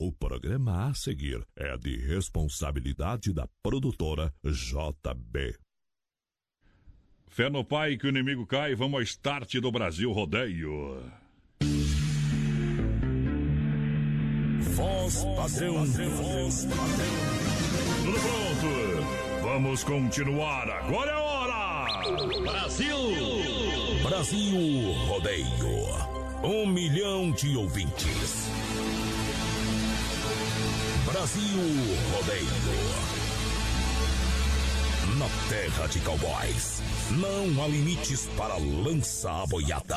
O programa a seguir é de responsabilidade da produtora JB. Fé no pai que o inimigo cai, vamos ao start do Brasil Rodeio. Voz padrão, voz padrão. Tudo pronto? Vamos continuar, agora é hora! Brasil! Brasil Rodeio. Um milhão de ouvintes. Brasil Rodeio. Na terra de cowboys, não há limites para lança boiada.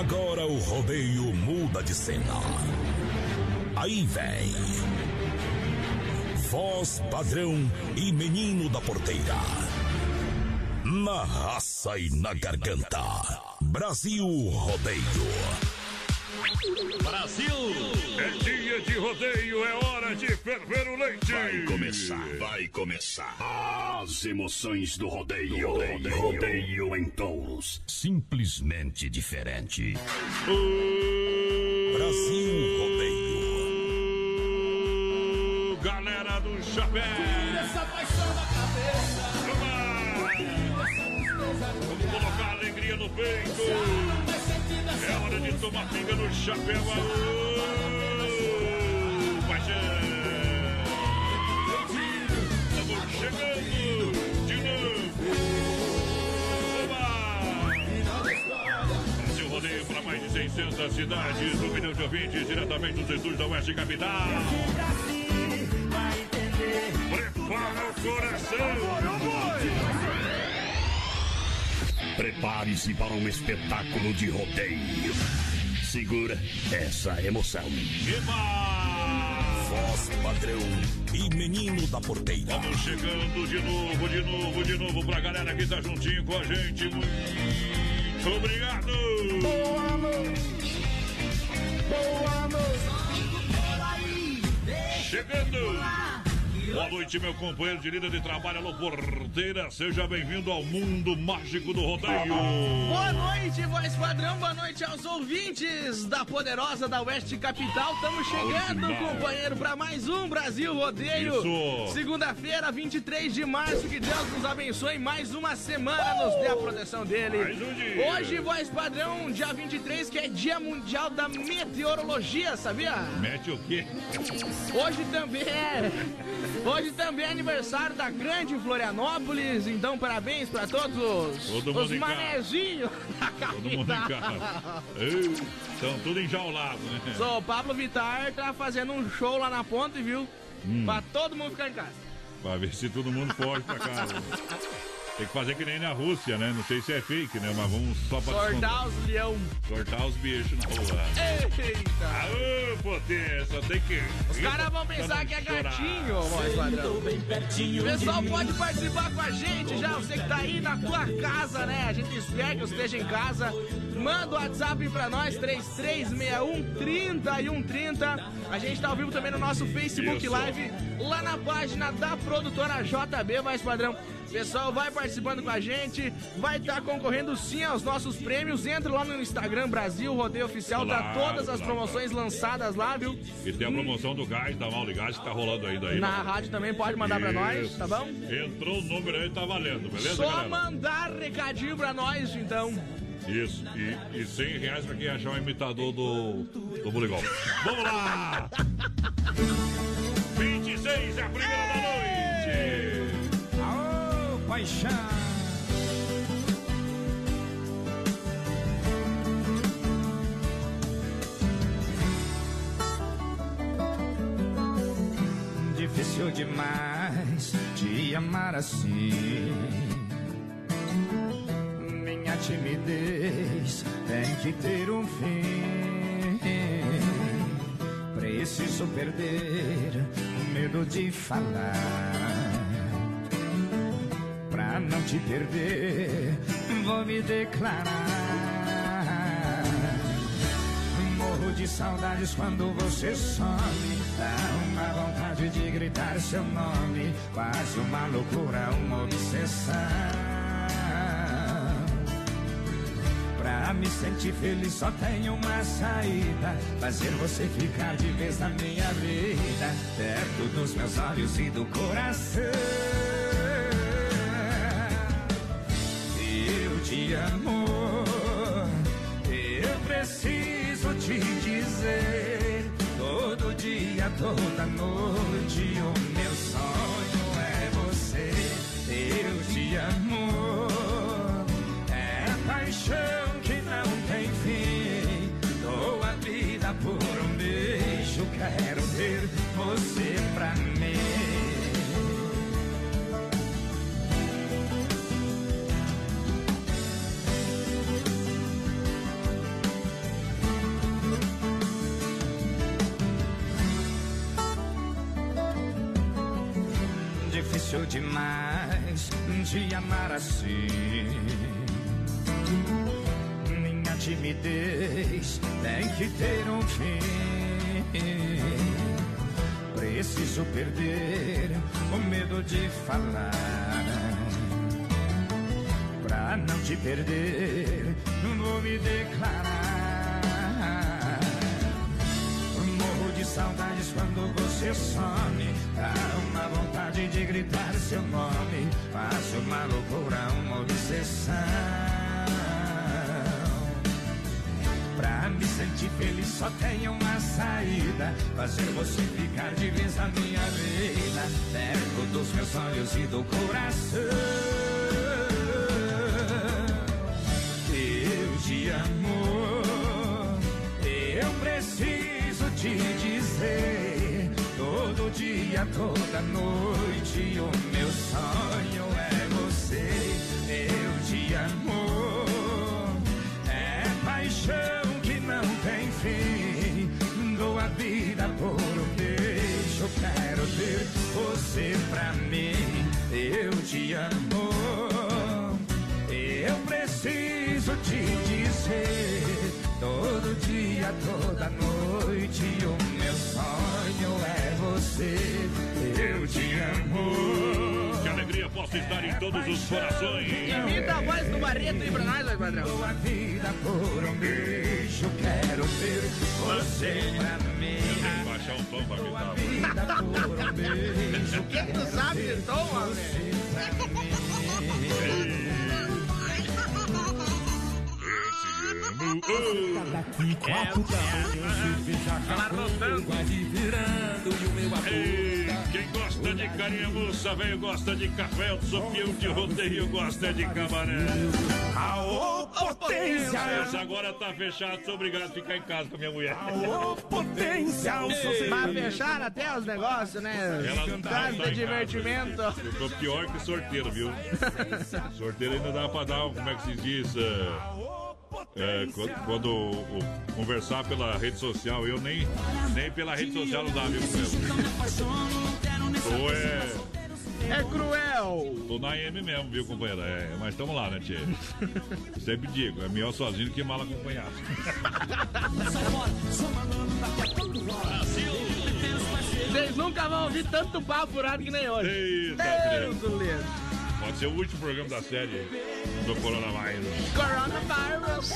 Agora o rodeio muda de cena. Aí vem. Voz padrão e menino da porteira. Na raça e na garganta. Brasil Rodeio. Brasil! É dia de rodeio, é hora de ferver o leite! Vai começar, vai começar. As emoções do rodeio. Rodeio, rodeio em touros. Simplesmente diferente. Brasil Rodeio. Galera do chapéu! essa paixão na cabeça. Vamos colocar alegria no peito! É hora de tomar pinga no chapéu! Aô, paixão! Estamos chegando de novo! Oba! Brasil Rodeio para mais de 600 cidades, um milhão de ouvintes diretamente dos estúdios da Oeste Capital. Prepara o coração! Prepare-se para um espetáculo de rodeio. Segura essa emoção. Voz padrão e menino da porteira. Vamos chegando de novo, de novo, de novo pra galera que tá juntinho com a gente. Muito obrigado! Boa noite. Boa noite. Chegando! Boa noite, meu companheiro de líder de trabalho, alô porteira. Seja bem-vindo ao mundo mágico do rodeio. Boa noite, voz padrão. Boa noite aos ouvintes da poderosa da Oeste Capital. Estamos chegando, companheiro, para mais um Brasil Rodeio. Segunda-feira, 23 de março. Que Deus nos abençoe. Mais uma semana nos dê a proteção dele. Mais um dia. Hoje, voz padrão, dia 23, que é Dia Mundial da Meteorologia, sabia? Mete o quê? Hoje também é. Hoje também é aniversário da grande Florianópolis, então parabéns pra todos os, Todo os manezinhos da Todo mundo em casa. Estão tudo enjaulado, né? Só o Pablo Vittar tá fazendo um show lá na ponte, viu? Hum. Pra todo mundo ficar em casa. Pra ver se todo mundo foge pra casa. Tem que fazer que nem na Rússia, né? Não sei se é fake, né? Mas vamos só pra Sortar os leão. Cortar os bichos na rua. Eita! Aô, potência, tem que. Os caras vão pensar que é gatinho, voz padrão. Pessoal, pode participar com a gente já. Você que tá aí na tua casa, né? A gente espera que você esteja em casa. Manda o WhatsApp pra nós, 3361 3130. A gente tá ao vivo também no nosso Facebook Isso. Live, lá na página da produtora JB, mais padrão. Pessoal, vai participando com a gente, vai estar concorrendo sim aos nossos prêmios. Entra lá no Instagram Brasil Rodeio Oficial, tá Claro, todas as promoções lançadas lá, viu? E tem a promoção do gás, da Mal Gás, que tá rolando ainda aí. Na rádio também pode mandar pra nós, Isso. tá bom? Entrou o número aí, tá valendo, beleza, Só galera? mandar recadinho pra nós, então. Isso, e, e 100 reais pra quem achar um imitador do, do Buligol. Vamos lá! 26 é a primeira da paixão. Difícil demais te amar assim. Minha timidez tem que ter um fim. Preciso perder o medo de falar. Pra não te perder, vou me declarar. Morro de saudades quando você some. Dá uma vontade de gritar seu nome. Quase uma loucura, uma obsessão. Pra me sentir feliz só tem uma saída Fazer você ficar de vez na minha vida Perto dos meus olhos e do coração Eu te amo Eu preciso te dizer Todo dia, toda noite O meu sonho é você. Eu te amo. É paixão Difícil demais te amar assim timidez tem que ter um fim. Preciso perder o medo de falar. Pra não te perder, não vou me declarar. Saudades quando você some. Dá uma vontade de gritar seu nome. Faço uma loucura, uma obsessão. Pra me sentir feliz só tem uma saída Fazer você ficar de vez na minha vida Perto dos meus olhos e do coração Eu te amo Eu preciso te dizer dia, toda noite O meu sonho é você Eu te amo É paixão Dou a vida por um beijo, quero ter você pra mim. Eu te amo, eu preciso te dizer. Todo dia, toda noite, o meu sonho é você. Que posso estar em todos os corações. Imita a voz do Barreto aí pra nós, vai, padrão. Dou a vida por um beijo, quero ter você pra mim. Baixar um tom pra mim, tá? Quem não sabe de tom, mano? Daqui quatro e meu Quem gosta de carinha moça, velho, gosta de café, o sopião de rodeio gosta de camarão. Aô, potência! Essa agora tá fechado, sou obrigado a ficar em casa com a minha mulher. Aô, potência! Mas fecharam até os negócios, né? Casa de divertimento. Eu tô pior que sorteiro, viu? sorteiro ainda dá pra dar, como é que se diz? Uh... É, quando, quando o, o, conversar pela rede social, eu nem, nem pela rede social não dá, viu, Ou é. É cruel! Tô na M mesmo, viu, companheira? É, mas estamos lá, né, Tchê? Sempre digo, é melhor sozinho que mal acompanhado. Vocês nunca vão ouvir tanto papo furado que nem hoje. Eita, Deus do Pode ser o último programa da série do Coronavírus. Coronavirus.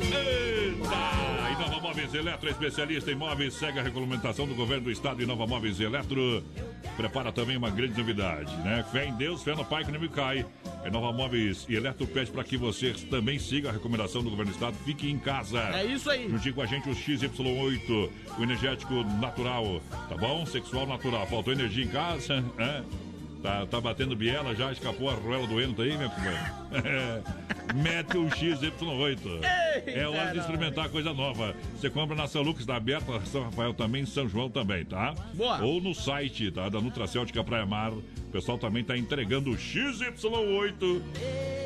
Eita! Inova Móveis Eletro, especialista em móveis, segue a regulamentação do governo do estado. Inova Móveis Eletro prepara também uma grande novidade, né? Fé em Deus, fé no Pai que não me cai. Inova Móveis e Eletro pede para que você também siga a recomendação do governo do estado. Fique em casa. É isso aí. Juntinho com a gente o XY8, o energético natural, tá bom? Sexual natural. Faltou energia em casa, é? Tá, tá batendo biela, já escapou a ruela do eno, tá aí, meu companheiro? Mete o XY8. é hora de experimentar coisa nova. Você compra na São Lucas, da Aberta, São Rafael também, São João também, tá? Boa. Ou no site, tá? Da Nutracêutica Praia Mar. O pessoal também tá entregando o XY8.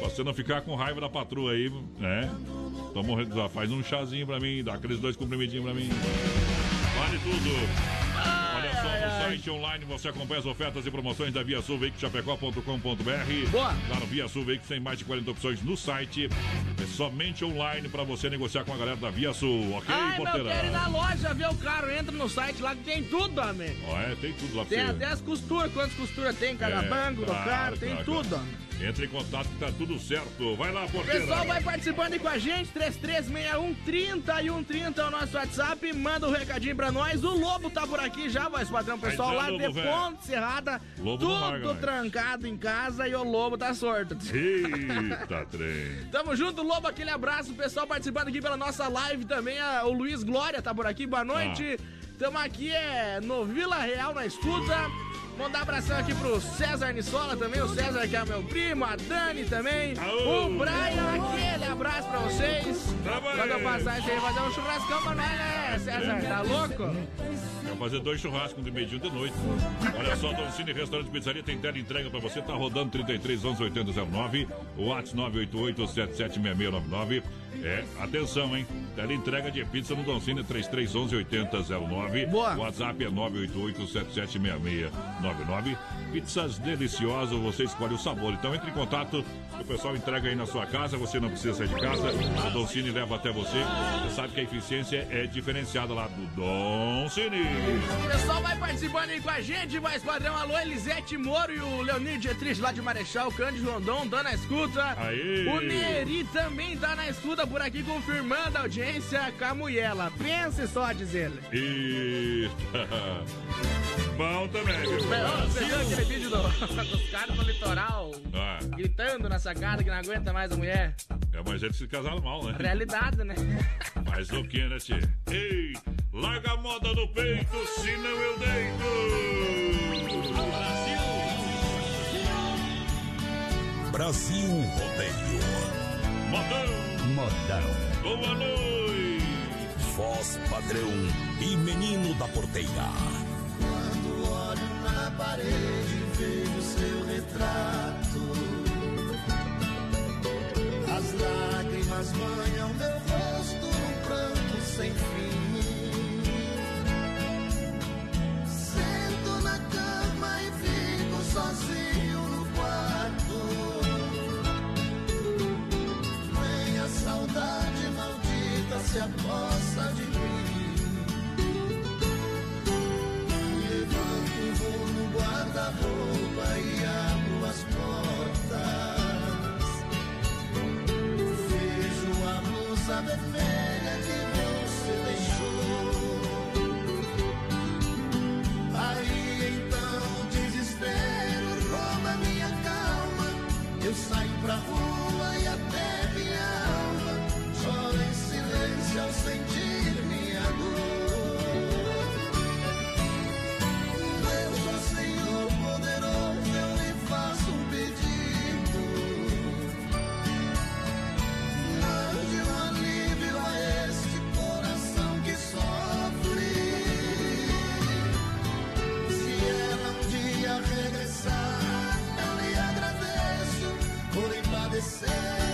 Pra você não ficar com raiva da patroa aí, né? Toma, faz um chazinho pra mim, dá aqueles dois comprimidinhos pra mim. Vale tudo. Só, no site online você acompanha as ofertas e promoções da Via Sul Chapecó.com.br. Boa. Claro, Via Sul Veículos tem mais de 40 opções no site. É somente online para você negociar com a galera da Via Sul, ok, Ai, porteira? meu, quero ir na loja ver o carro, entra no site lá que tem tudo, homem. Ó, é, tem tudo lá pra Tem você. até as costuras, quantas costuras tem em cada É, banco do claro, carro, tem claro, tudo, claro. homem. Entre em contato que tá tudo certo. Vai lá, porteira. pessoal vai participando aí com a gente, 336130 e 130 é o nosso WhatsApp, manda um recadinho pra nós. O Lobo tá por aqui já, voz padrão, pessoal lá de. Ponte Serrada, Lobo larga tudo trancado em casa e o Lobo tá sorto. Eita, trem. Tamo junto, Lobo, aquele abraço, o pessoal participando aqui pela nossa live também, a- o Luiz Glória tá por aqui, boa noite. Ah. Tamo aqui é, no Vila Real, na escuta. Mandar abração aqui pro César Nissola também, o César que é meu primo, a Dani também, Aô. o Brian, aquele abraço pra vocês. Quando eu passar isso aí, fazer um churrascão pra nós, né, César? Tá louco? Vai fazer dois churrascos de meio-dia de noite. Olha só, Don Cine Restaurante Pizzaria tem tela entrega pra você. Tá rodando 33 11 8009. O WhatsApp 988 776699. É, atenção, hein? Tela entrega de pizza no Don Cine 3311 8009. Boa. WhatsApp é 988 776699. Pizzas deliciosas, você escolhe o sabor. Então entre em contato, o pessoal entrega aí na sua casa, você não precisa sair de casa. O Don Cine leva até você. Você sabe que a eficiência é diferenciada lá do Don Cine. O pessoal vai participando aí com a gente, mais padrão. Alô, Elisete Moro e o Leonir Dietrich lá de Marechal, Cândido Rondon, tá na escuta. Aê! O Neri também tá na escuta por aqui, confirmando a audiência com a mulher lá. Pense só, diz ele. Eita. Bom também, viu? Você viu aquele vídeo do- dos caras no litoral Ah, gritando na sacada que não aguenta mais a mulher? é, mas eles se casaram mal, né? Realidade, né? Mas o que, né, tchê? Ei, larga a moda no peito, senão eu deito. Brasil Rodeio. Modão, Modão. boa noite. Voz padrão e menino da porteira. Quando olho na parede, vejo seu retrato. As lágrimas banham meu rosto num pranto sem fim. Sento na cama e fico sozinho se aposta de mim. Levanto, vou no guarda-roupa e abro as portas. Vejo a blusa vermelha que você deixou. Aí então o desespero rouba minha calma. Eu saio pra rua say.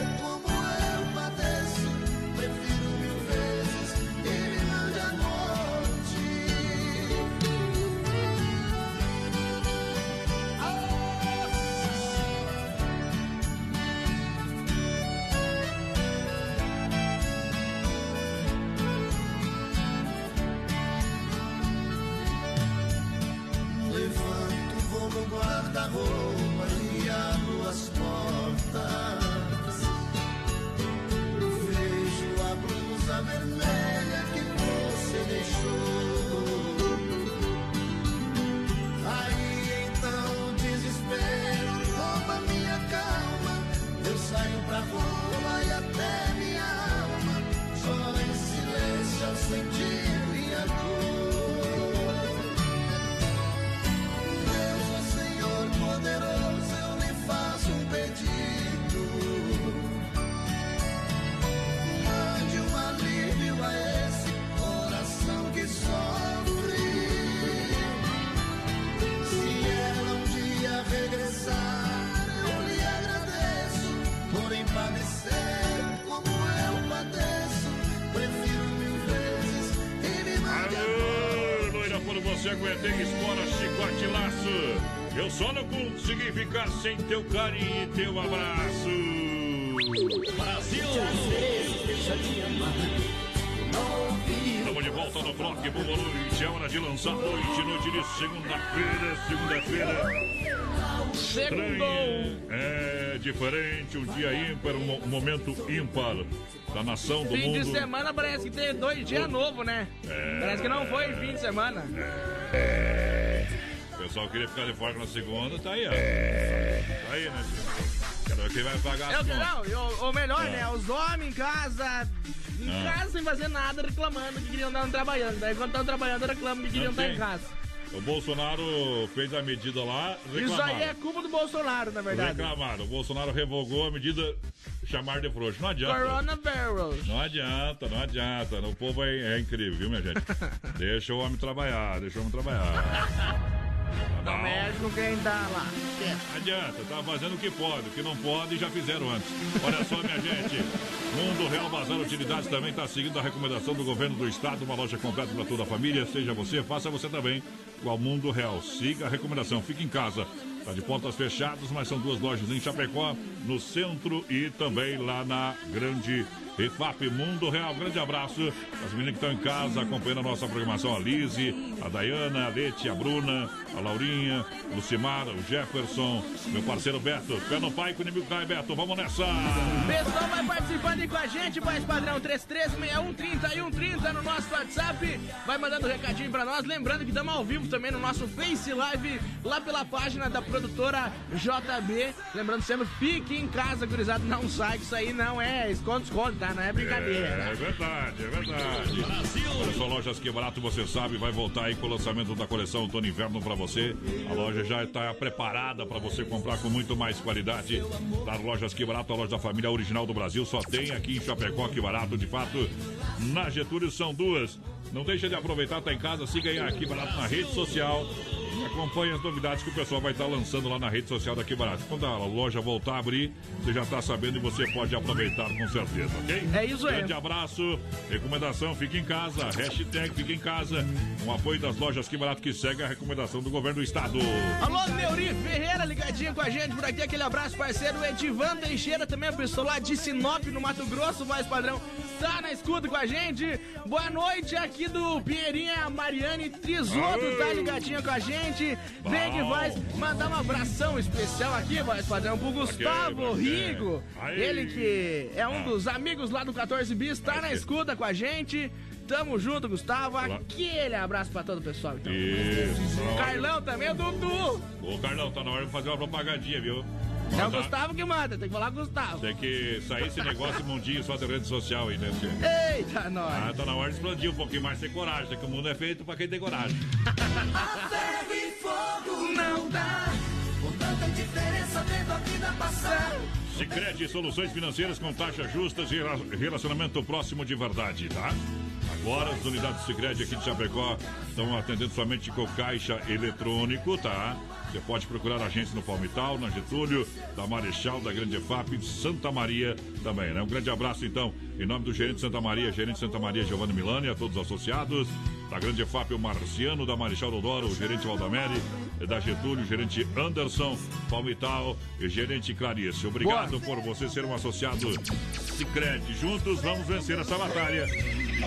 Teu carinho e teu abraço. Brasil! Estamos de volta no bloco Boa Noite. É hora de lançar noite, noite de segunda-feira, segunda-feira. Segundo! É diferente, um dia ímpar, um momento ímpar da nação do fim mundo. Fim de semana parece que tem dois dias novos, né? É... Parece que não foi fim de semana. É... O pessoal queria ficar de fora na segunda, tá aí, ó. É... Tá aí, né? Quero ver quem vai pagar as eu, Não, ou melhor, é. né? Os homens em casa, em ah. casa sem fazer nada, reclamando que queriam estar trabalhando. Daí quando estão trabalhando, reclamam que queriam estar em casa. O Bolsonaro fez a medida lá, reclamaram. Isso aí é culpa do Bolsonaro, na verdade. Reclamaram. O Bolsonaro revogou a medida chamar de frouxo. Não adianta. Coronavirus. Não adianta, não adianta. O povo é, é incrível, viu, minha gente? deixa o homem trabalhar, deixa o homem trabalhar. Tá médico quem tá lá. Não adianta, tá fazendo o que pode, o que não pode já fizeram antes. Olha só, minha gente. Mundo Real Bazar Utilidades também está seguindo a recomendação do governo do estado, uma loja completa para toda a família. Seja você, faça você também. Igual Mundo Real. Siga a recomendação, fique em casa. Está de portas fechadas, mas são duas lojas em Chapecó, no centro e também lá na Grande EFAP Mundo Real. Grande abraço. As meninas que estão em casa acompanhando a nossa programação. A Lise, a Dayana, a Leti, a Bruna, a Laurinha, o Lucimar, o Jefferson, meu parceiro Beto. Pé no pai com o inimigo cai, Beto. Vamos nessa! Pessoal vai participando aí com a gente, mais padrão 336130 e 130 no nosso WhatsApp. Vai mandando um recadinho pra nós. Lembrando que estamos ao vivo também no nosso Face Live, lá pela página da produtora JB. Lembrando sempre, fique em casa, gurizada. Não sai, que isso aí não é esconde-esconde, tá? Não é brincadeira. É, é verdade, é verdade. Brasil! Olha só, Lojas Que Barato, você sabe, vai voltar aí com o lançamento da coleção Outono Inverno pra você. A loja já está preparada para você comprar com muito mais qualidade. Das Lojas Que Barato, a loja da família original do Brasil, só tem aqui em Chapecó Que Barato, de fato. Na Getúlio são duas. Não deixa de aproveitar, tá em casa, siga aí aqui barato na rede social. Acompanhe as novidades que o pessoal vai estar lançando lá na rede social daqui barato. Quando a loja voltar a abrir, você já está sabendo e você pode aproveitar com certeza, ok? É isso aí. Grande abraço, recomendação, fique em casa, hashtag fique em casa, um apoio das lojas que barato que segue a recomendação do governo do estado. Alô, Neuri Ferreira, ligadinha com a gente por aqui, aquele abraço, parceiro, Edivan Teixeira, também a pessoa lá de Sinop, no Mato Grosso, mais padrão, tá na escuta com a gente. Boa noite aqui do Pinheirinha, Mariane Trisoto, tá ligadinha com a gente gente. Vem que vai mandar um abração especial aqui, voz padrão, pro Gustavo okay, Rigo. Ele que é um dos amigos lá do 14 Bis, tá na escuta com a gente. Tamo junto, Gustavo. Aquele abraço pra todo o pessoal, então. Isso. Carlão também, Dudu. Ô, Carlão, tá na hora de fazer uma propagandinha, viu? É o Gustavo que manda, tem que falar com o Gustavo. Tem que sair esse negócio mundinho só de rede social aí, né? Eita, nós. Ah, tá na hora de explodir um pouquinho mais, ter coragem, que o mundo é feito pra quem tem coragem. a ferro e fogo não dá, com tanta diferença vendo a vida passar. Sicredi Soluções Financeiras com taxas justas e relacionamento próximo de verdade, tá? Agora as unidades Sicredi aqui de Chapecó estão atendendo somente com caixa eletrônico, tá? Você pode procurar a agência no Palmital, na Getúlio, da Marechal, da Grande EFAP, Santa Maria também, né? Um grande abraço, então, em nome do gerente de Santa Maria, gerente de Santa Maria, Giovanni Milani, a todos os associados, da Grande EFAP, o Marciano, da Marechal Dodoro, o gerente Valdamere, da Getúlio, o gerente Anderson, Palmital e gerente Clarice. Obrigado Boa. por você ser um associado Cicred. Juntos vamos vencer essa batalha.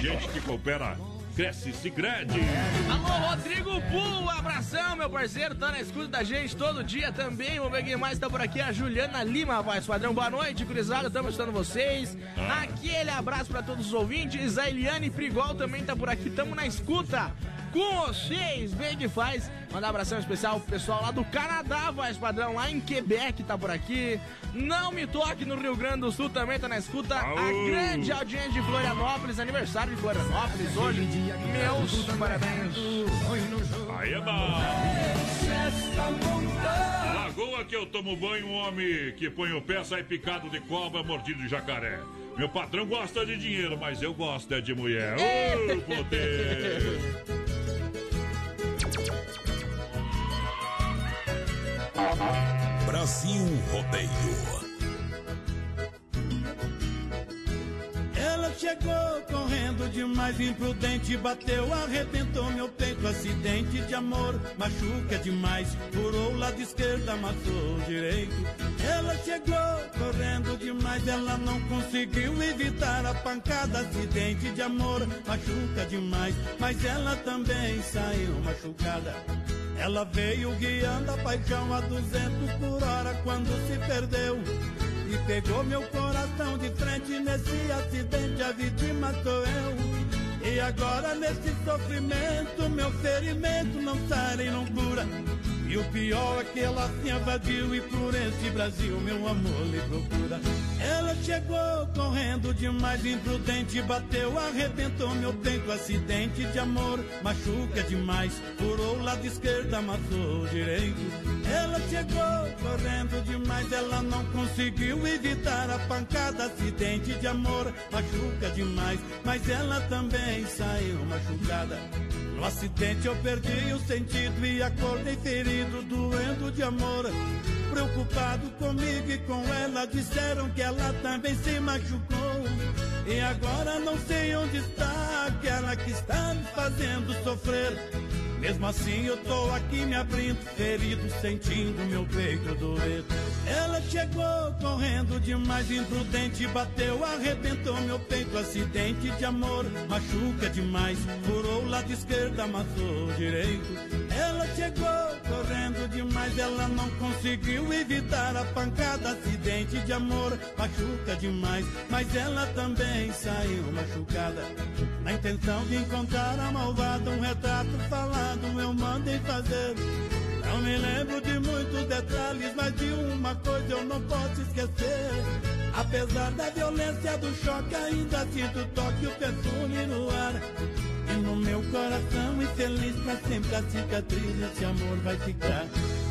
Gente que coopera Cresce Cicred. Alô, Rodrigo Pul, abração, meu parceiro, tá na escuta da gente todo dia também. Vamos ver quem mais tá por aqui, a Juliana Lima, voz padrão. Boa noite, cruzada, estamos escutando vocês. Ah. Aquele abraço para todos os ouvintes. A Eliane Prigol também tá por aqui, estamos na escuta com vocês. Bem que faz. Mandar um abração especial pro pessoal lá do Canadá, voz padrão, lá em Quebec, tá por aqui. Não me toque no Rio Grande do Sul, também tá na escuta. Aô. A grande audiência de Florianópolis, aniversário de Florianópolis hoje. Meus parabéns. Aí é bom. Lagoa que eu tomo banho, um homem que põe o pé, sai picado de cobra, mordido de jacaré. Meu patrão gosta de dinheiro, mas eu gosto é de mulher. Ô, oh, poder! Brasil Rodeio. Ela chegou correndo demais, imprudente, bateu, arrebentou meu peito, acidente de amor, machuca demais, furou o lado esquerdo, amassou o direito. Ela chegou correndo demais, ela não conseguiu evitar a pancada, acidente de amor, machuca demais, mas ela também saiu machucada. Ela veio guiando a paixão a 200 por hora quando se perdeu. E pegou meu coração de frente nesse acidente, a vítima sou eu. E agora nesse sofrimento, meu ferimento não sai nem não cura. E o pior é que ela se invadiu e por esse Brasil meu amor lhe procura. Ela chegou correndo demais, imprudente, bateu, arrebentou meu peito, acidente de amor, machuca demais, furou o lado esquerdo, amassou o direito. Ela chegou correndo demais, ela não conseguiu evitar a pancada, acidente de amor, machuca demais, mas ela também saiu machucada. No acidente eu perdi o sentido e acordei ferido, doendo de amor. Preocupado comigo e com ela, disseram que ela também se machucou. E agora não sei onde está aquela que está me fazendo sofrer. Mesmo assim eu tô aqui me abrindo, ferido, sentindo meu peito doer. Ela chegou correndo demais, imprudente, bateu, arrebentou meu peito, acidente de amor, machuca demais, furou o lado esquerdo, amassou o direito. Ela chegou correndo demais, ela não conseguiu evitar a pancada, acidente de amor, machuca demais, mas ela também saiu machucada. Na intenção de encontrar a malvada, um retrato falado eu mandei fazer. Não me lembro de muitos detalhes, mas de uma coisa eu não posso esquecer. Apesar da violência do choque, ainda sinto o toque, o perfume no ar. E no meu coração infeliz pra sempre a cicatriz esse amor vai ficar.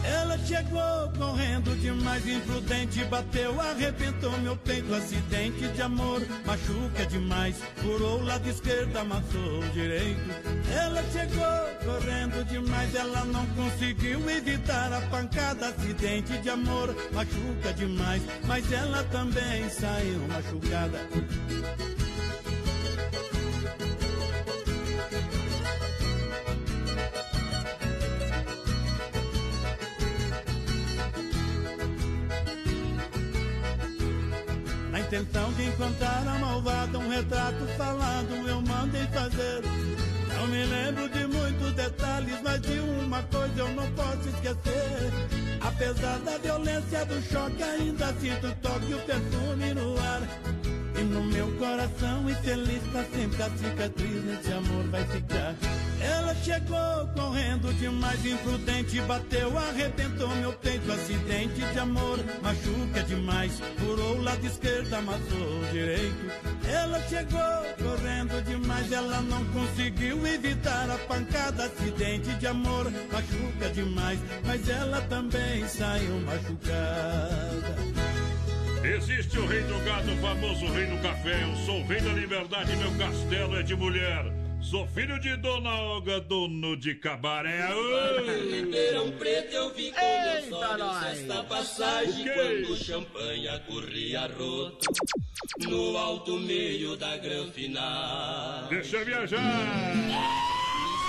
Ela chegou correndo demais, imprudente, bateu, arrebentou meu peito, acidente de amor, machuca demais, furou o lado esquerdo, amassou o direito. Ela chegou correndo demais, ela não conseguiu evitar a pancada, acidente de amor, machuca demais, mas ela também saiu machucada. Intenção de encontrar a malvada, um retrato falado eu mandei fazer. Não me lembro de muitos detalhes, mas de uma coisa eu não posso esquecer. Apesar da violência do choque, ainda sinto o toque o perfume no ar. E no meu coração infeliz pra sempre a cicatriz nesse amor vai ficar. Ela chegou correndo demais, imprudente, bateu, arrebentou meu peito, acidente de amor, machuca demais, furou o lado esquerdo, amassou o direito. Ela chegou correndo demais, ela não conseguiu evitar a pancada, acidente de amor, machuca demais, mas ela também saiu machucada. Existe o rei do gado, o famoso rei do café. Eu sou o rei da liberdade, meu castelo é de mulher. Sou filho de Dona Olga, dono de cabaré. Ribeirão Preto eu vi com meus olhos esta passagem quando o champanhe corria roto no alto meio da granfina. Deixa eu viajar.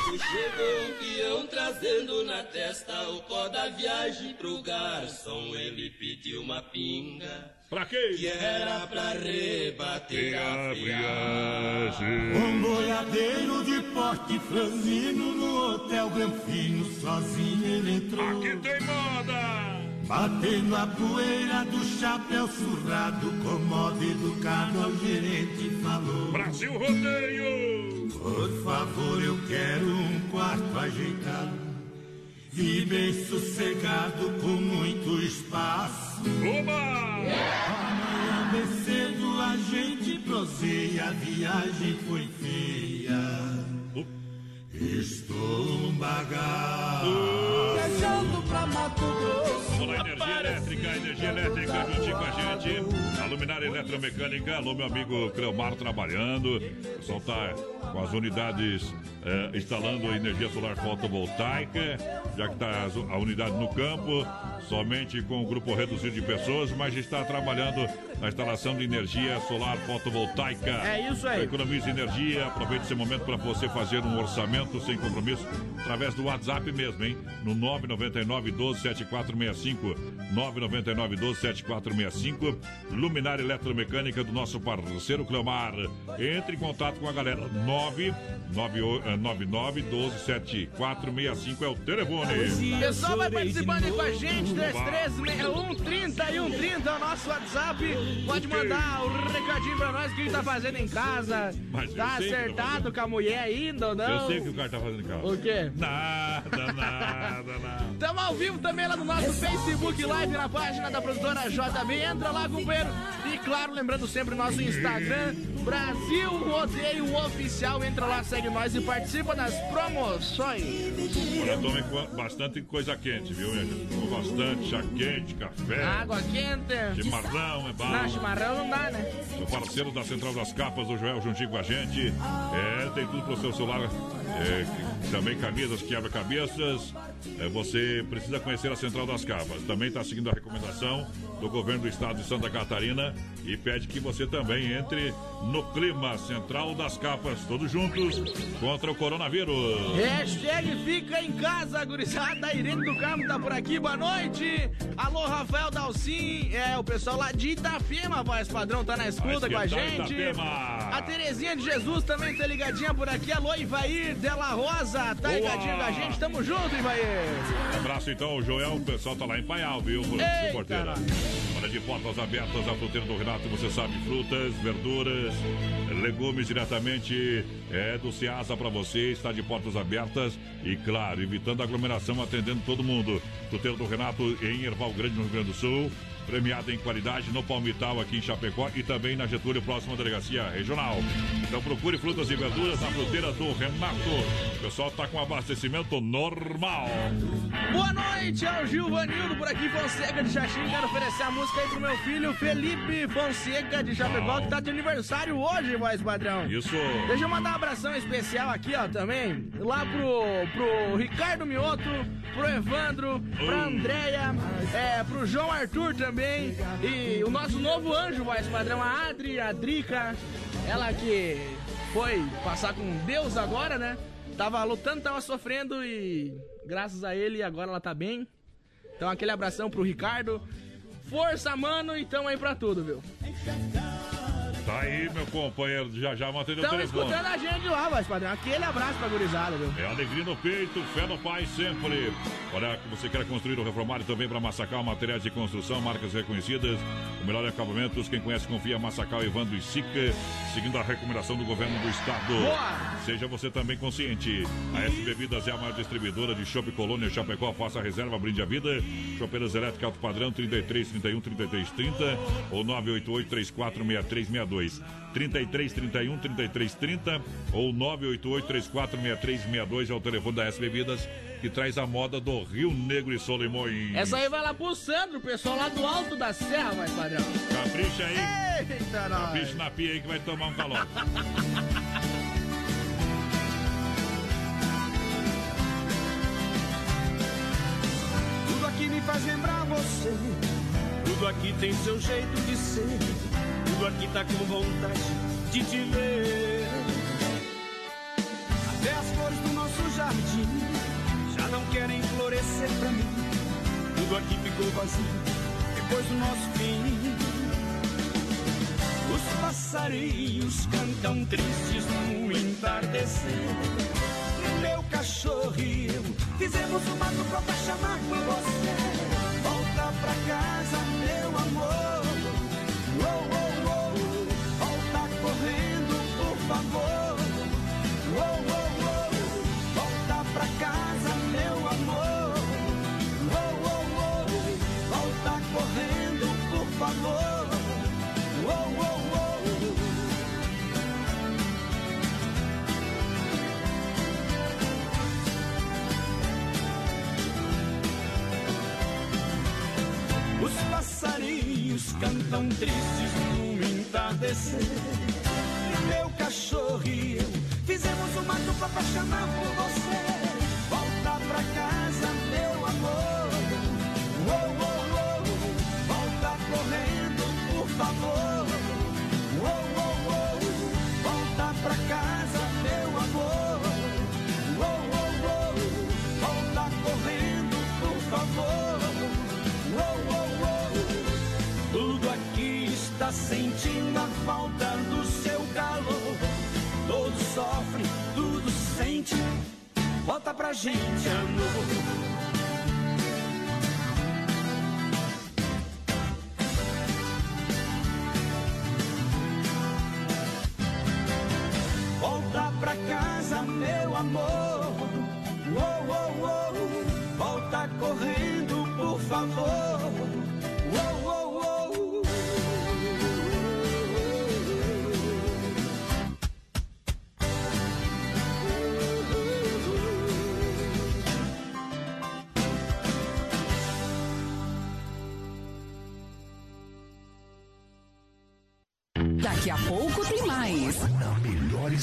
Chegou um peão trazendo na testa o pó da viagem pro garçom. Ele pediu uma pinga. Pra quê? Que era pra rebater a, a viagem. Um boiadeiro de porte franzino no hotel Granfino, sozinho ele entrou. Aqui tem moda! Batendo a poeira do chapéu surrado, com modo educado ao gerente falou: Brasil Rodeio! Por favor, eu quero um quarto ajeitado. E bem sossegado com muito espaço. Oba! Amanhã descendo a gente proseia, a viagem foi feia. Estou um bagaço. Viajando pra Mato Grosso. Vamos lá, energia elétrica, energia energia elétrica juntinho com a gente. A luminária eletromecânica. Alô, meu amigo Cleomar trabalhando. O pessoal tá com as unidades é, instalando energia solar fotovoltaica, já que está a unidade no campo, somente com um grupo reduzido de pessoas, mas está trabalhando na instalação de energia solar fotovoltaica. É isso aí. Economize energia, aproveite esse momento para você fazer um orçamento sem compromisso através do WhatsApp mesmo, hein? No 999 12 7465. 999 12 7465. Luminária Eletromecânica do nosso parceiro Cleomar. Entre em contato com a galera. 999 12 7465 é o telefone. O pessoal vai participando aí com a gente. 3361 30 e 130 é o nosso WhatsApp. Pode mandar o um recadinho pra nós que ele tá fazendo em casa. Mas tá acertado com a mulher ainda ou não? Eu sei o que o cara tá fazendo em casa. O quê? Nada, nada, nada. Tamo ao vivo também lá no nosso Facebook Live, na página da produtora JB. Entra lá, companheiro. E claro, lembrando sempre o nosso Instagram, Brasil Rodeio Oficial. Entra lá, segue nós e participa das promoções. Olha, tome bastante coisa quente, viu? Bastante chá quente, café. Água quente. Chimarrão, é bom. Não, chimarrão não dá, né? O parceiro da Central das Capas, o Joel, juntinho com a gente. É, tem tudo pro seu celular. É, também camisas, quebra-cabeças. É, você precisa conhecer a Central das Capas. Também está seguindo a recomendação do governo do estado de Santa Catarina e pede que você também entre no clima Central das Capas, todos juntos contra o coronavírus. Hashtag fica em casa, gurizada. Irene do Carmo tá por aqui, boa noite. Alô, Rafael Dalcin, é o pessoal lá de Itapema, voz padrão, tá na escuta com a gente. Itapema. A Terezinha de Jesus também tá ligadinha por aqui. Alô, Ivair Della Rosa, tá ligadinha com a gente. Tamo junto, Ivair. Um abraço então, Joel. O pessoal tá lá em Paial, viu? Porteira. Hora de portas abertas, a fruteira do Renato, você sabe, frutas, verduras, legumes diretamente é do Ceasa para você, está de portas abertas e, claro, evitando aglomeração, atendendo todo mundo. Fruteira do Renato em Erval Grande, no Rio Grande do Sul premiada em qualidade no Palmital aqui em Chapecó e também na Getúlio, próxima delegacia regional. Então procure frutas e verduras na fruteira do Renato. O pessoal tá com abastecimento normal. Boa noite, é o Gilvanildo por aqui, Fonseca de Xaxim. Quero oferecer a música aí pro meu filho Felipe Fonseca de Chapecó, que tá de aniversário hoje, voz padrão. Isso. Deixa eu mandar um abração especial aqui, ó, também. Lá pro, pro Ricardo Mioto, pro Evandro, pra Andréia, é, pro João Arthur também E o nosso novo anjo, voz a Adri, a Drica, ela que foi passar com Deus agora, né? Tava lutando, tava sofrendo e graças a ele agora ela tá bem. Então aquele abração pro Ricardo. Força, mano, e tamo aí pra tudo, viu? Tá aí, meu companheiro, já já mantendo o telefone. Estão escutando a gente lá, vai, padrão. Aquele abraço pra gurizada, viu? É alegria no peito, fé no pai sempre. Olha, que você quer construir ou reformar também para Massacal, materiais de construção, marcas reconhecidas, o melhor acabamentos, quem conhece confia Massacal, Evandro e Sica, seguindo a recomendação do governo do estado. Boa! Seja você também consciente. A S Bebidas é a maior distribuidora de Chopp Colônia Chapecó, faça a reserva, brinde a vida. Chopeiras elétricas alto padrão, 33, 31, 33, 30 ou 988 346362. 32 33 31 33 30 ou 988 346362 é o telefone da S Bebidas que traz a moda do Rio Negro e Solimões. Essa aí vai lá pro Sandro, pessoal lá do alto da serra, vai padrão. Capricha aí. Eita, Capricha na pia aí que vai tomar um calor. Tudo aqui me faz lembrar você. Tudo aqui tem seu jeito de ser tudo aqui tá com vontade de te ver. Até as flores do nosso jardim já não querem florescer pra mim. Tudo aqui ficou vazio depois do nosso fim. Os passarinhos cantam tristes no entardecer. Meu cachorro e eu fizemos uma dupla pra chamar por você. Volta pra casa, meu amor. Oh, oh nosso amor. Oh, oh, oh, volta pra casa, meu amor. Oh, oh, oh, volta correndo, por favor. Oh, oh, oh. Os passarinhos cantam tristes no entardecer meu cachorro e eu fizemos uma dupla pra chamar por você.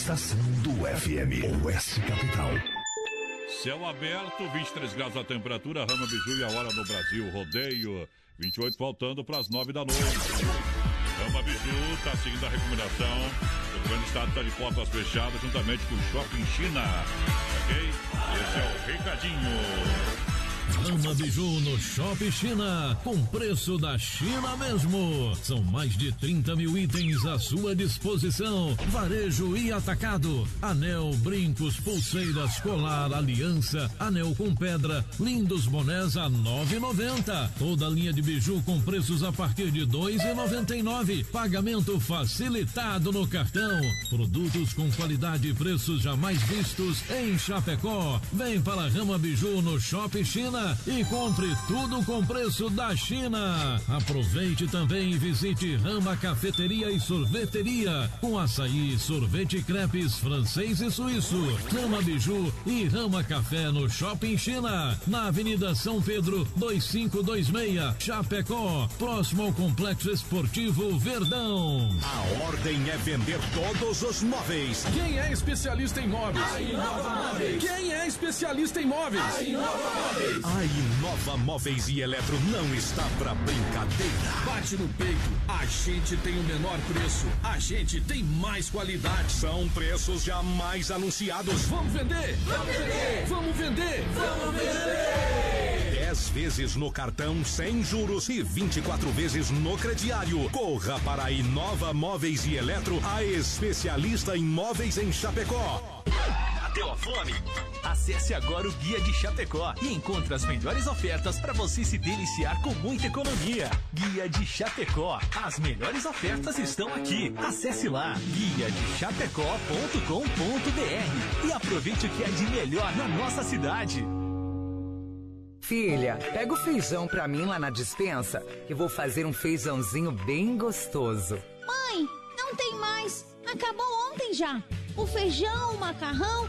Estação do FM, Oeste Capital. Céu aberto, 23 graus a temperatura, Rama Biju e a hora no Brasil. Rodeio, 28 faltando para as 9 da noite. Rama Biju está seguindo a recomendação. O governo do estado está de portas fechadas, juntamente com o Shopping China. Ok? Esse é o recadinho. Rama Biju no Shopping China, com preço da China mesmo. São mais de 30 mil itens à sua disposição. Varejo e atacado. Anel, brincos, pulseiras, colar, aliança, anel com pedra, lindos bonés a 9,90. Toda linha de biju com preços a partir de 2,99. Pagamento facilitado no cartão. Produtos com qualidade e preços jamais vistos em Chapecó. Vem para Rama Biju no Shopping China e compre tudo com preço da China. Aproveite também e visite Rama Cafeteria e Sorveteria com açaí, sorvete crepes francês e suíço. Rama Biju e Rama Café no Shopping China, na Avenida São Pedro 2526, Chapecó, próximo ao Complexo Esportivo Verdão. A ordem é vender todos os móveis. Quem é especialista em móveis? A Inova Móveis. Quem é especialista em móveis? A Inova Móveis. A Inova Móveis e Eletro não está pra brincadeira. Bate no peito, a gente tem o menor preço, a gente tem mais qualidade. São preços jamais anunciados. Vamos vender! Vamos vender! Vamos vender! Vamos vender! 10 vezes no cartão sem juros e 24 vezes no crediário. Corra para a Inova Móveis e Eletro, a especialista em móveis em Chapecó. Bateu a fome? Acesse agora o Guia de Chapecó e encontre as melhores ofertas para você se deliciar com muita economia. Guia de Chapecó. As melhores ofertas estão aqui. Acesse lá guia de chapecó.com.br e aproveite o que é de melhor na nossa cidade. Filha, pega o feijão pra mim lá na dispensa, que vou fazer um feijãozinho bem gostoso. Mãe, não tem mais. Acabou ontem já. O feijão, o macarrão,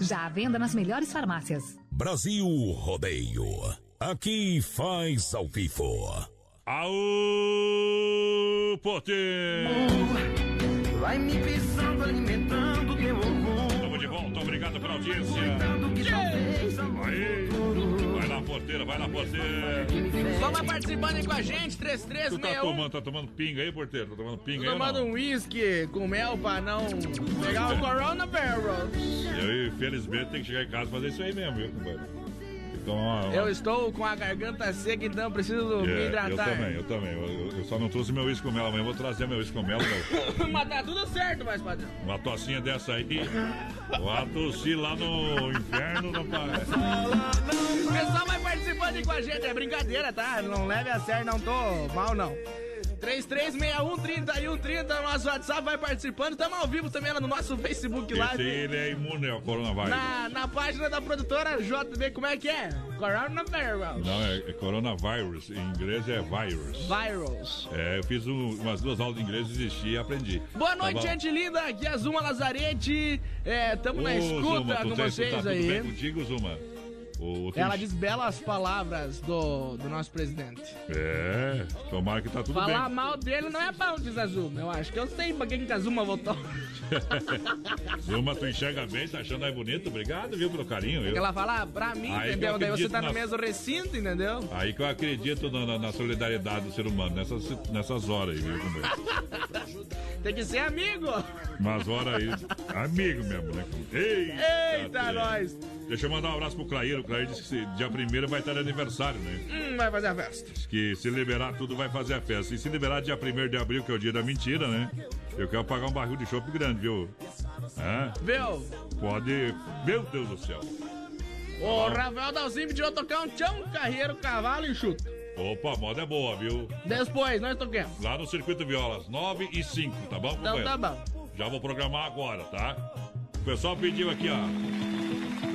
Já à venda nas melhores farmácias. Brasil Rodeio. Aqui faz ao vivo. Aô, Porteiro! Vai me pisando, alimentando teu orgulho. Estamos de volta, obrigado pela audiência. Na porteira, vai na porteira. Só vai participando aí com a gente, Tu tá 3361. tomando, tá tomando pinga aí, porteiro? Tá tomando pinga Tô aí tomando um whisky com mel pra não pegar o coronavirus. Eu, infelizmente, tenho que chegar em casa e fazer isso aí mesmo, viu, compadre? Então, ó. Eu estou com a garganta seca, então preciso me É, eu hidratar. também, eu também. Eu, eu só não trouxe meu uísque com mel amanhã, eu vou trazer meu uísque com mel. Meu. Mas tá tudo certo, mais padrão. Uma tocinha dessa aí, vou tossir lá no inferno, rapaz. O pessoal vai participando aí com a gente, é brincadeira, tá? Não leve a sério, não tô mal, não. 3361-3130, nosso WhatsApp vai participando. Estamos ao vivo também lá no nosso Facebook Esse Live. aí, ele é imune ao coronavírus. Na, na página da produtora JB, como é que é? Coronavirus. Não, é, é coronavírus. Em inglês é virus. Virus. É, eu fiz um- umas duas aulas de inglês, desisti e aprendi. Boa noite, Tá gente linda. Aqui é a Zuma Lazarete. É, tamo na escuta Zuma, com tá- vocês tá tudo aí. bem contigo, Zuma? O, Ela diz belas palavras do, do nosso presidente. É, tomara que tá tudo Falar bem. mal dele não é bom, diz a Zuma. Eu acho que eu sei pra quem que a Zuma votou. Zuma, tu enxerga bem, tá achando aí bonito? Obrigado, viu, pelo carinho. Porque viu? ela fala ah, pra mim, Aí entendeu? eu Daí você tá no na- mesmo recinto, entendeu? Aí que eu acredito na, na- na solidariedade do ser humano, nessas, nessas horas aí, viu, companheiro? Tem que ser amigo. Umas horas aí, amigo mesmo, né? Eita, Eita, nós. Deixa eu mandar um abraço pro Clair. Clair disse que dia 1 vai estar de aniversário, né? Hum, vai fazer a festa. Diz que se liberar tudo vai fazer a festa. E se liberar dia 1 de abril, que é o dia da mentira, né? Eu quero pagar um barril de chopp grande, viu? É? Viu? Pode. Meu Deus do céu. O Rafael Dalcim pediu tocar um tchão, carreiro, cavalo e chuta. Opa, a moda é boa, viu? Depois, nós toquemos. Lá no Circuito Violas, 9 e 5, tá bom, Então tá bom. Já vou programar agora, tá? O pessoal pediu aqui, ó.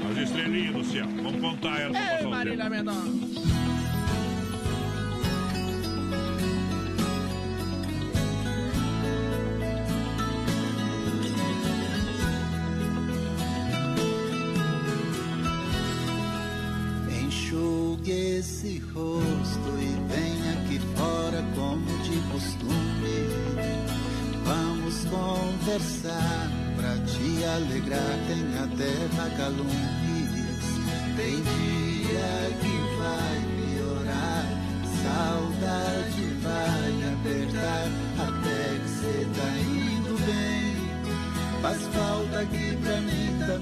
As estrelinhas do céu. Vamos contar elas pra Ei, passar. Marília Mendonça. Enxugue esse rosto e venha aqui fora como de costume. Vamos conversar pra te alegrar, tem até vagalumes. Tem dia que vai piorar, saudade vai apertar, até que cê tá indo bem. Faz falta aqui pra mim também.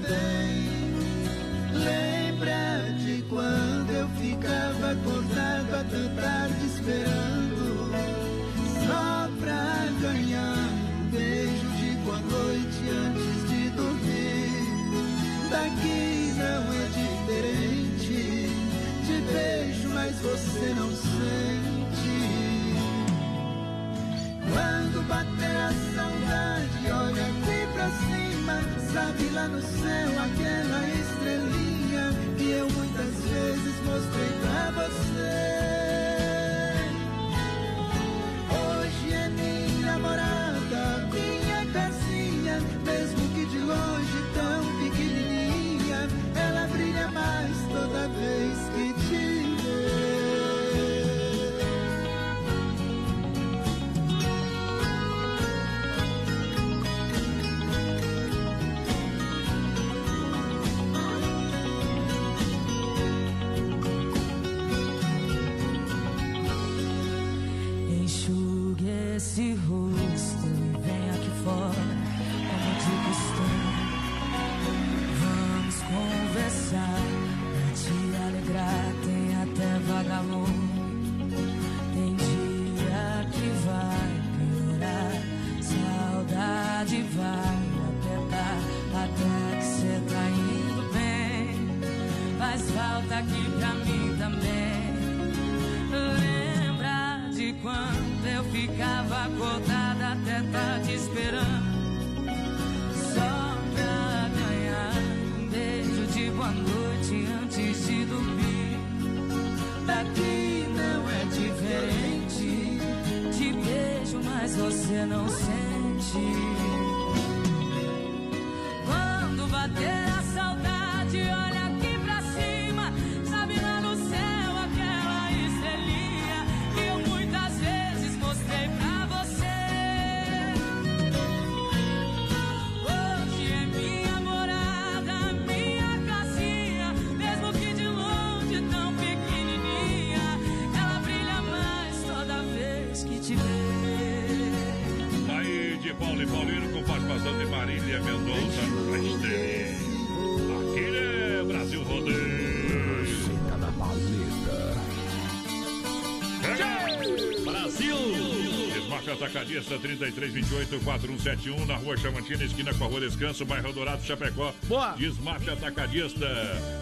3328-4171, na rua Chamantina, esquina com a rua Descanso, bairro Dourado, Chapecó. Boa! Desmate Atacadista.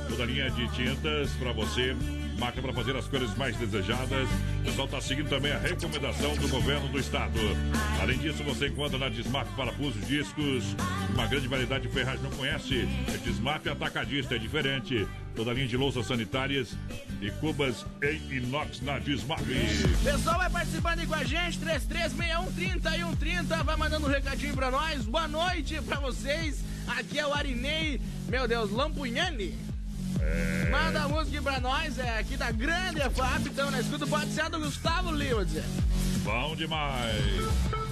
Toda linha de tintas para você. Marca para fazer as cores mais desejadas. O pessoal está seguindo também a recomendação do governo do estado. Além disso, você encontra na Desmap Parafuso discos, uma grande variedade de ferragens. Não conhece? É Desmap Atacadista, é diferente. Toda linha de louças sanitárias e cubas em inox na Desmarque. Pessoal, vai participando aí com a gente, 336130 e 130, vai mandando um recadinho pra nós. Boa noite pra vocês. Aqui é o Arinei, meu Deus, Lampunhani. É. Manda a música pra nós, é aqui da Grande FAP, então na escuta pode ser a do Gustavo Lima, dizer. Bom demais.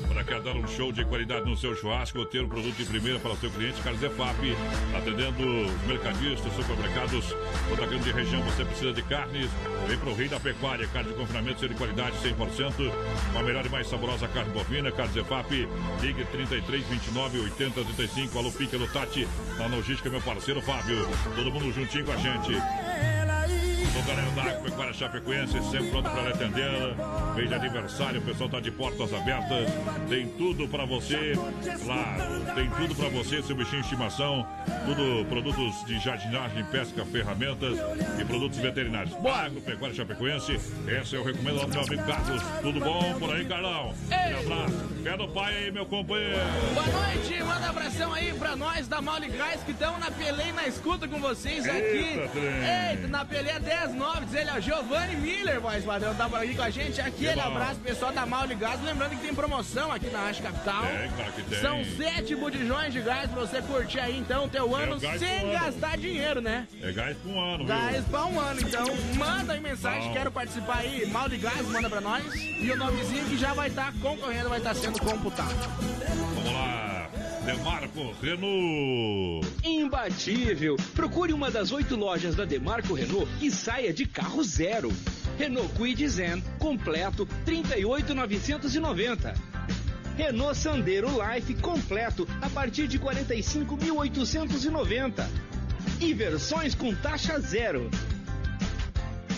Para quer dar um show de qualidade no seu churrasco, ter um produto de primeira para o seu cliente, Carlos EFAP, atendendo os mercadistas, supermercados, toda grande região, você precisa de carnes, vem para o Rei da Pecuária, carne de confinamento, de qualidade 100%, com a melhor e mais saborosa carne bovina, Carlos EFAP, ligue 33 29 80 35, alô Pique, alô Tati, na logística, meu parceiro Fábio, todo mundo juntinho com a gente. Galera da Agropecuária Chapecoense, sempre pronto para atender. Mês de aniversário, o pessoal tá de portas abertas. Tem tudo para você, claro, tem tudo para você, seu bichinho de estimação. Tudo produtos de jardinagem, pesca, ferramentas e produtos veterinários. Agropecuária Chapecoense, essa eu recomendo ao meu amigo Carlos. Tudo bom por aí, Carlão? Um abraço. Pé do pai aí, meu companheiro. Boa noite, manda abração aí pra nós da Maule Gás que estão na Pelé e na escuta com vocês aqui. Eita. Eita, na 10-9, diz ele, ó, Giovanni Miller, voz padrão, tá por aqui com a gente. Aquele abraço pessoal da Maule Gás. Lembrando que tem promoção aqui na Arte Capital. Tem, claro que tem. São sete botijões de gás pra você curtir aí, então, teu ano gás sem pro ano. gastar dinheiro, né? É gás por um ano, Gás viu? pra um ano, então manda aí mensagem, quero participar aí, mal de gás, manda pra nós. E o nomezinho que já vai estar concorrendo, vai estar sendo computado. Vamos lá. Demarco Renault. Imbatível. Procure uma das oito lojas da Demarco Renault e saia de carro zero. Renault Kwid Zen completo 38.990. Renault Sandero Life completo a partir de 45.890. E versões com taxa zero.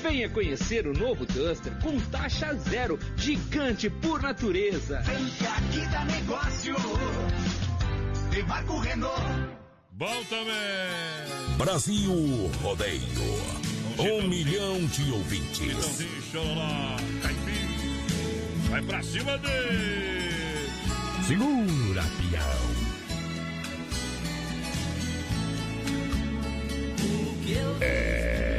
Venha conhecer o novo Duster com taxa zero, gigante por natureza. Vem que aqui dá negócio. Demarco Renault. Bom também. Brasil Rodeio. Um milhão de ouvintes. Chitãozinho, Chororó, Caipim. Vai pra cima dele. Segura, pião. É.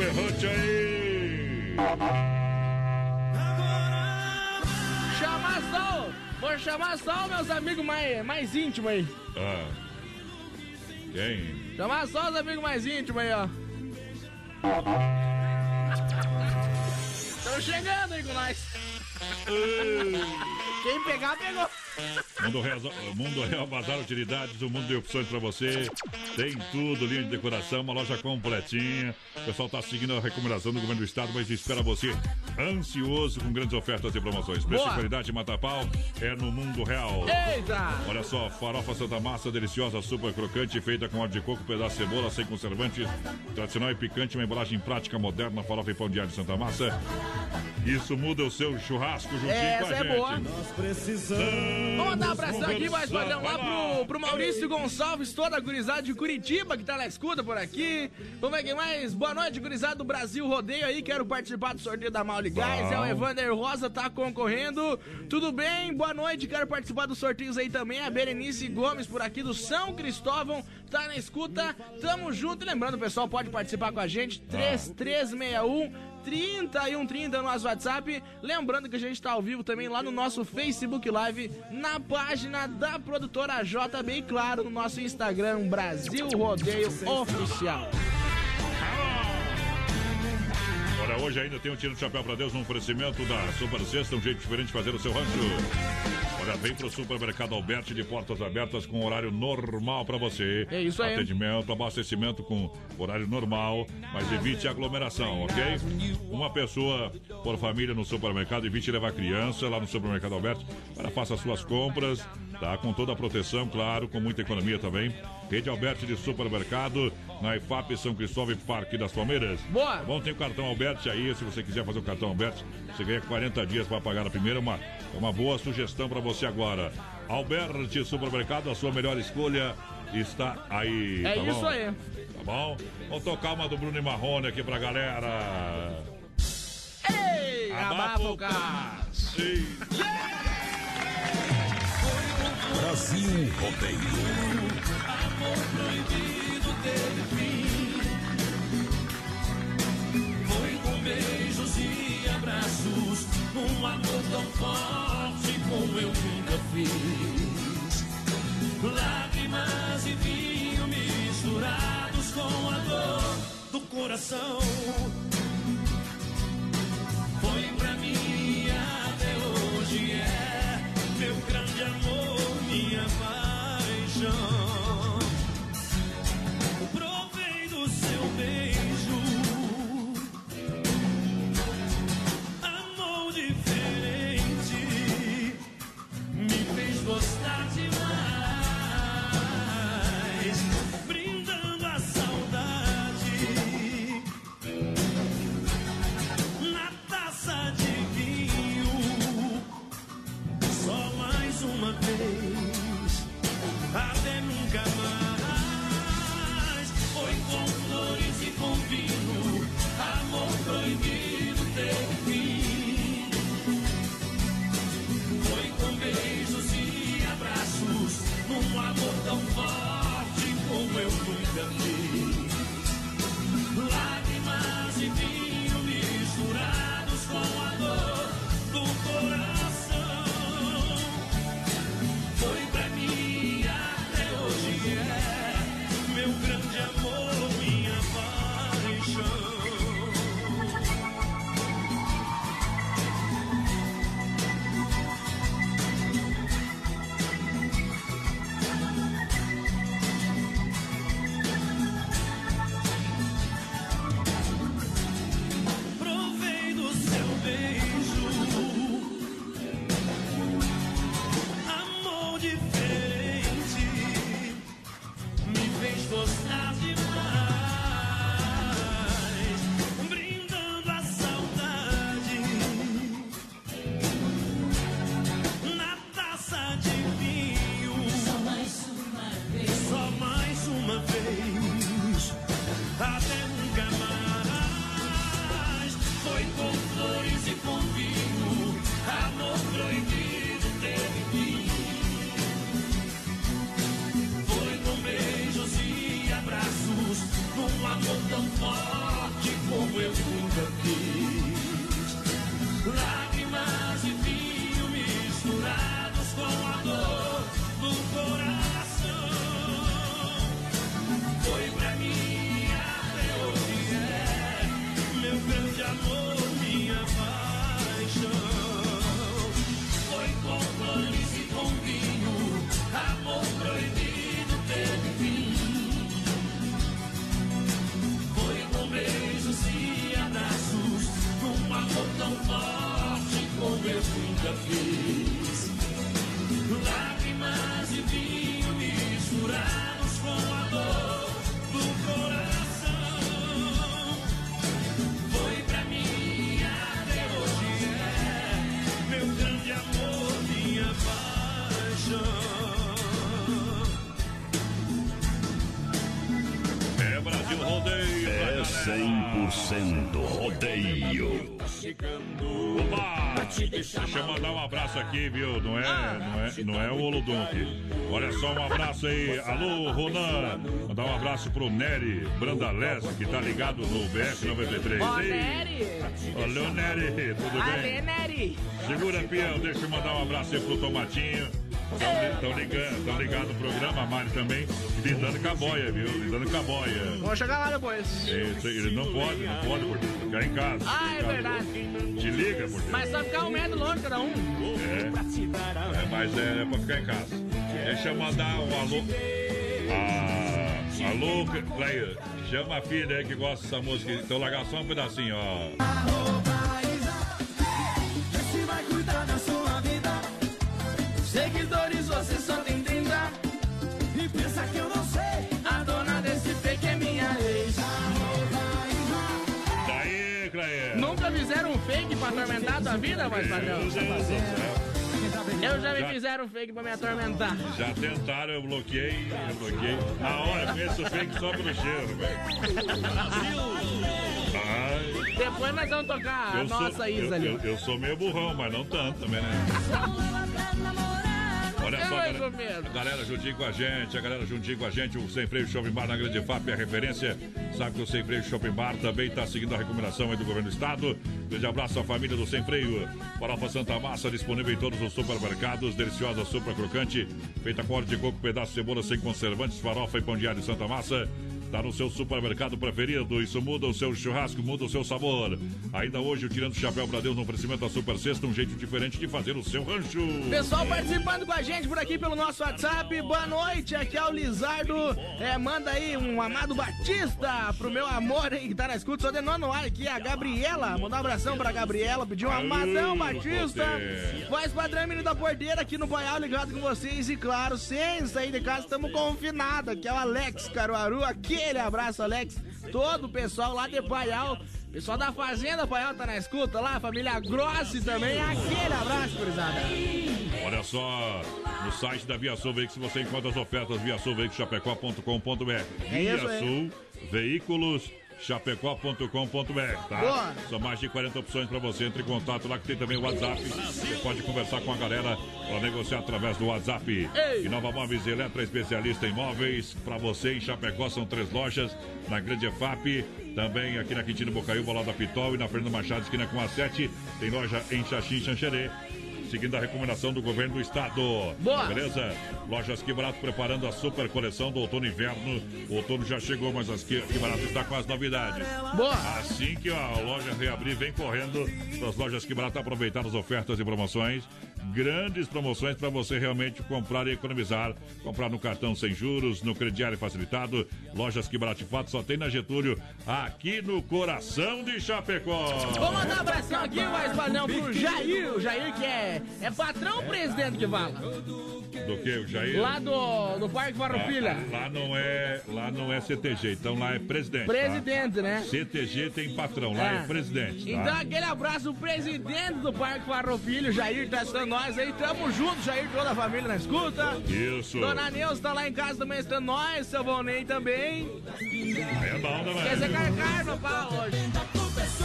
berrante aí. Chamar só, vou chamar só meus amigos mais, mais íntimos aí. Ah. Quem? Chamar só os amigos mais íntimos aí, ó. Estão chegando aí com nós. Quem pegar, pegou. Mundo Real, Mundo Real Bazar Utilidades, o mundo de opções para você. Tem tudo, linha de decoração, uma loja completinha. O pessoal tá seguindo a recomendação do governo do estado, mas espera você ansioso com grandes ofertas e promoções. Preço e qualidade mata pau é no Mundo Real. Eita! Olha só, farofa Santa Massa, deliciosa, super crocante, feita com óleo de coco, pedaço de cebola, sem conservantes, tradicional e picante, uma embalagem prática, moderna, farofa e pão de alho Santa Massa. Isso muda o seu churrasco juntinho Essa com a é gente. boa. Nós precisamos. Vamos mandar um abração aqui, mais padrão, lá pro, pro Maurício Gonçalves, toda a gurizada de Curitiba que tá na escuta por aqui. Vamos ver quem mais. Boa noite, gurizada do Brasil Rodeio aí. Quero participar do sorteio da Mauli Gás. É o Evander Rosa, tá concorrendo. Tudo bem? Boa noite, quero participar dos sorteios aí também. A Berenice Gomes por aqui do São Cristóvão tá na escuta. Tamo junto. E lembrando, pessoal pode participar com a gente. 3361 3130 no nosso WhatsApp. Lembrando que a gente tá ao vivo também lá no nosso Facebook Live, na página da produtora JB e claro, no nosso Instagram Brasil Rodeio Oficial. Olha, hoje ainda tem um tiro de chapéu pra Deus no oferecimento da Super Sexta, um jeito diferente de fazer o seu rancho. Olha, vem pro supermercado Alberti de portas abertas com horário normal pra você. É isso aí. Atendimento, abastecimento com horário normal, mas evite aglomeração, ok? Uma pessoa por família no supermercado, evite levar criança lá no supermercado Alberti. Para faça suas compras, tá? Com toda a proteção, claro, com muita economia também. Rede Alberti de Supermercado, na IFAP São Cristóvão e Parque das Palmeiras. Boa! Bom, tem o cartão Alberti aí, se você quiser fazer o cartão Alberti, você ganha 40 dias para pagar a primeira, uma, é uma boa sugestão para você agora. Alberti Supermercado, a sua melhor escolha está aí. É tá isso bom? aí. Tá bom? Vamos tocar uma do Bruno e Marrone aqui pra galera. Ei. Sim. Brasil Rodeio. Amor proibido teve fim. Foi com beijos e abraços, um amor tão forte como eu nunca fiz. Lágrimas e vinho misturados com a dor do coração. Abraço aqui, viu? Não é, não é, não é o Olodum aqui. Olha só, um abraço aí. Alô, Ronan. Mandar um abraço pro Nery Brandalés, que tá ligado no BF93. Ó. Nery. Alô, Nery. Tudo bem? Nery. Segura, peão. Deixa eu mandar um abraço aí pro Tomatinho. Estão ligando, tão ligado no programa, a Mari também, lidando com a boia, viu? Lidando com a boia. Vamos chegar lá depois. Isso, ele não pode, não pode, por ficar em casa. Ah, é verdade. Te liga, Mas só ficar um metro longe cada um. É, é, mas é, pra ficar em casa. Deixa eu mandar um alô. Ah, alô, Cleia, chama a filha aí que gosta dessa música. Então largar só um pedacinho, ó. Tua vida, mas padrão? Eu já me Já- fizeram fake pra me atormentar. Já tentaram, eu bloqueei, eu bloqueei. Na hora, conheço o fake só pelo cheiro, velho. Ai, Depois nós vamos tocar a eu sou, nossa Isa eu, ali. eu, eu sou meio burrão, mas não tanto também, né? Olha só, Eu, galera, mesmo. a galera juntinho com a gente, a galera juntinho com a gente, o Sem Freio Shopping Bar na Grande FAP é a referência. Sabe que o Sem Freio Shopping Bar também está seguindo a recomendação do governo do estado. Grande abraço à família do Sem Freio. Farofa Santa Massa disponível em todos os supermercados. Deliciosa sopa crocante, feita com óleo de coco, pedaço de cebola sem conservantes, farofa e pão diário Santa Massa. Está no seu supermercado preferido. Isso muda o seu churrasco, muda o seu sabor. Ainda hoje, o Tirando o Chapéu para Deus no oferecimento da Super Sexta, um jeito diferente de fazer o seu rancho. Pessoal participando com a gente por aqui pelo nosso WhatsApp. Boa noite, aqui é o Lizardo. É, manda aí um amado Batista pro meu amor aí que tá na escuta. Só de nono ar aqui, a Gabriela. Manda um abração pra Gabriela. Pediu um amadão Batista. Voz padrão, menino da porteira aqui no Paial ligado com vocês. E claro, sem sair de casa, estamos confinados. Aqui é o Alex Caruaru. Aquele abraço, Alex. Todo o pessoal lá de Paial. Pessoal da Fazenda Paial tá na escuta lá. Família Grossi também. Aquele abraço, gurizada. Olha só, no site da Via Sul Veículos você encontra as ofertas Via Sul Veículos Chapecó.com.br. É Via. Sul Veículos chapecó.com.br, tá? Boa. São mais de 40 opções para você. Entre em contato lá que tem também o WhatsApp. Você pode conversar com a galera para negociar através do WhatsApp. Ei. E Nova Móveis Eletra, especialista em móveis. Para você em Chapecó são três lojas. Na Grande EFAP, também aqui na Quintino Bocaiúva, lá da Pitol. E na Fernando Machado, esquina com a 7. Tem loja em Xaxim, Xanxerê. Seguindo a recomendação do governo do estado. Boa. Beleza? Lojas Que Barato preparando a super coleção do outono e inverno. O outono já chegou, mas as Que, que Barato está com as novidades. Boa. Assim que a loja reabrir, vem correndo para as lojas Que Barato aproveitar as ofertas e promoções. Grandes promoções para você realmente comprar e economizar. Comprar no cartão sem juros, no crediário facilitado. Lojas Que Barato de fato só tem na Getúlio, aqui no coração de Chapecó. Vou mandar um abração aqui, mais padrão, pro Jair. O Jair que é, é patrão presidente que fala? Do que, o Jair? Lá do, do Parque Farroupilha. Lá, lá não é, lá não é CTG, então lá é presidente. tá? Presidente, né? CTG tem patrão, lá é, É. presidente. Tá? Então aquele abraço, o presidente do Parque Farroupilha, o Jair, tá estando nós aí. Tamo junto, Jair, toda a família na escuta. Isso. Dona Neuza tá lá em casa também estando nós, seu Vonei também. É bom, né, Quer dizer, carcar no pau hoje.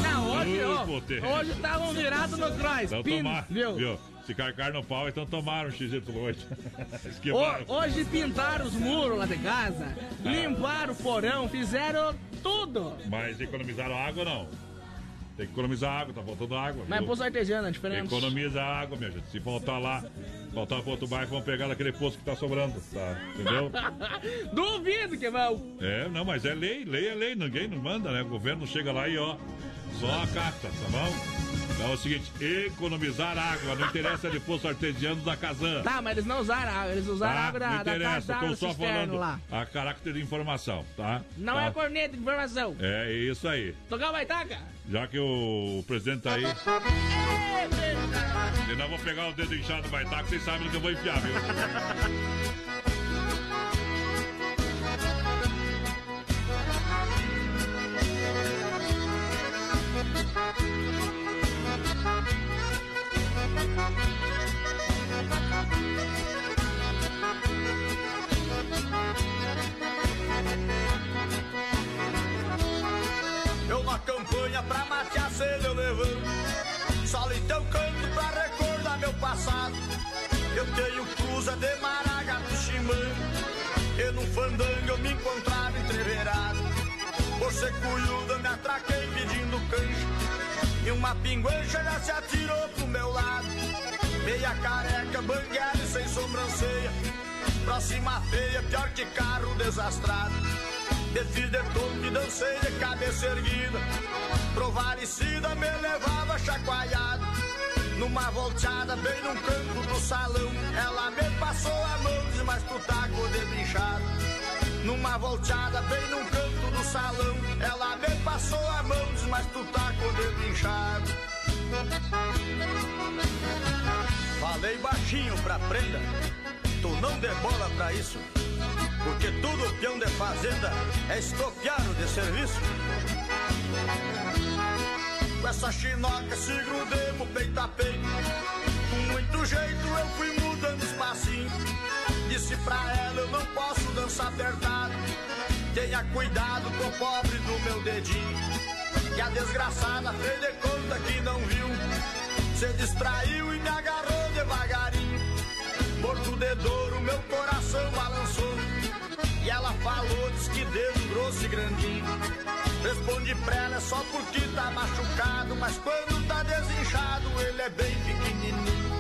Não, hoje, ó, hoje estavam virados no cross. Então Pin- tomar, viu? viu? Se carcar no pau, então tomaram um XY8. Ho- Esquivaram. hoje pintaram os muros lá de casa, limparam o porão, fizeram tudo. Mas economizaram água não? Tem que economizar água, tá faltando água. Mas viu? poço artesiano é diferente. Economiza água, minha gente. Se faltar lá, faltar pro outro bairro, vão pegar daquele poço que tá sobrando, tá? Entendeu? Duvido que vão. É, não, mas é lei, lei é lei, ninguém não manda, né? O governo chega lá e ó, só acata, tá bom? Então é o seguinte, economizar água, não interessa de poço artesiano da Casan. Tá, mas eles não usaram água, eles usaram Tá? água não da, da interessa, casa tô só falando lá. a caráter de informação, tá? Não Tá? é corneta de informação. É isso aí. Tocar o baitaca? Já que o presidente tá aí, eu não vou pegar o dedo inchado vai estar, que vocês sabem que eu vou enfiar, viu? Tenho cruza de maragato chimã. E num fandango eu me encontrava entreverado. Por ser cuyuda me atraquei pedindo cancho. E uma pinguancha já se atirou pro meu lado. Meia careca, banguela e sem sobrancelha. Próxima feia, pior que carro desastrado. Desfiz de todo e dancei de cabeça erguida. Provalicida me levava chacoalhado. Numa volteada bem num canto do salão, ela me passou a mão, diz, mas tu tá com o dedo inchado. Numa volteada bem num canto do salão, ela me passou a mão, diz, mas tu tá com o dedo inchado. Falei baixinho pra prenda, tu não dê bola pra isso. Porque tudo peão de fazenda é estoqueado de serviço. Com essa chinoca se grudemos peito a peito. Com muito jeito eu fui mudando espacinho. Disse pra ela eu não posso dançar apertado. Tenha cuidado com o pobre do meu dedinho. Que a desgraçada fez de conta que não viu. Se distraiu e me agarrou devagarinho. Morto de dor, o meu coração balançou. E ela falou, diz que dedo grosso e grandinho. Responde pra ela, é só porque tá machucado. Mas quando tá desinchado, ele é bem pequenininho.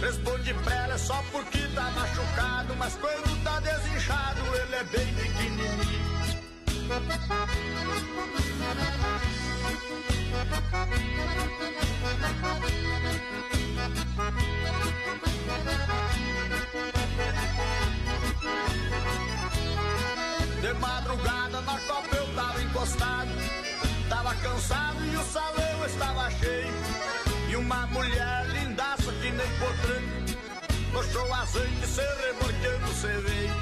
Responde pra ela, é só porque tá machucado. Mas quando tá desinchado, ele é bem pequenininho. De encostado. Tava cansado e o salão estava cheio. E uma mulher lindaça que nem potranco. Puxou antes, se reborqueando, cê veio.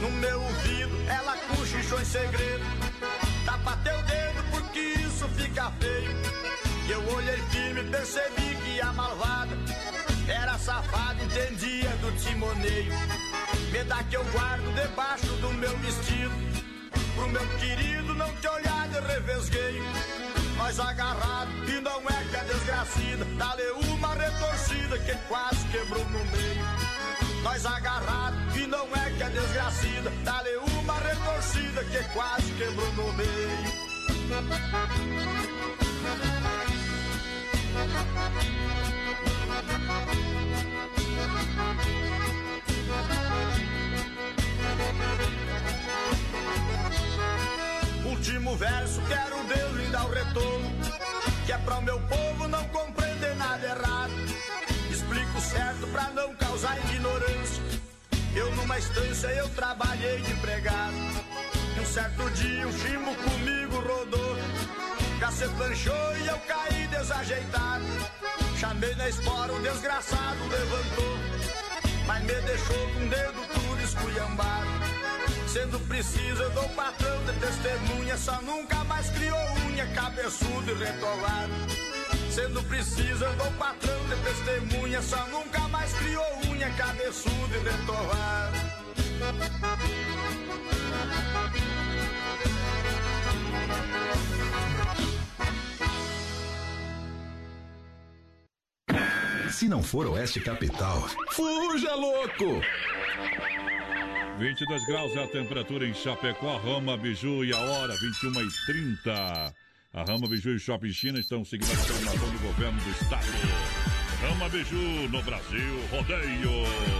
No meu ouvido, ela cochichou em segredo. Tapa teu dedo porque isso fica feio. E eu olhei firme, percebi que a malvada era safada, entendia do timoneio. Me dá que eu guardo debaixo do meu vestido. Pro meu querido não te olhar de revesgueio. Nós agarrado e não é que a desgracida. Dá-lhe uma retorcida que quase quebrou no meio. Nós agarrado e não é que a desgracida. Dá-lhe uma retorcida que quase quebrou no meio. Último verso, quero Deus lhe dar o retorno. Que é para o meu povo não compreender nada errado. Explico certo pra não causar ignorância. Eu numa estância eu trabalhei de empregado. E um certo dia um chimbo comigo rodou. Se planchou e eu caí desajeitado. Chamei na espora, o desgraçado levantou. Mas me deixou com o dedo tudo esculhambado. Sendo preciso, eu dou patrão de testemunha. Só nunca mais criou unha, cabeçudo e retolado. Sendo preciso, eu dou patrão de testemunha. Só nunca mais criou unha, cabeçudo e retolado. Se não for Oeste Capital, fuja louco! 22 graus é a temperatura em Chapecó, Rama, Biju e a hora 21 e 30. A Rama, Biju e Shopping China estão seguindo a determinação do governo do estado. Rama Biju no Brasil, rodeio.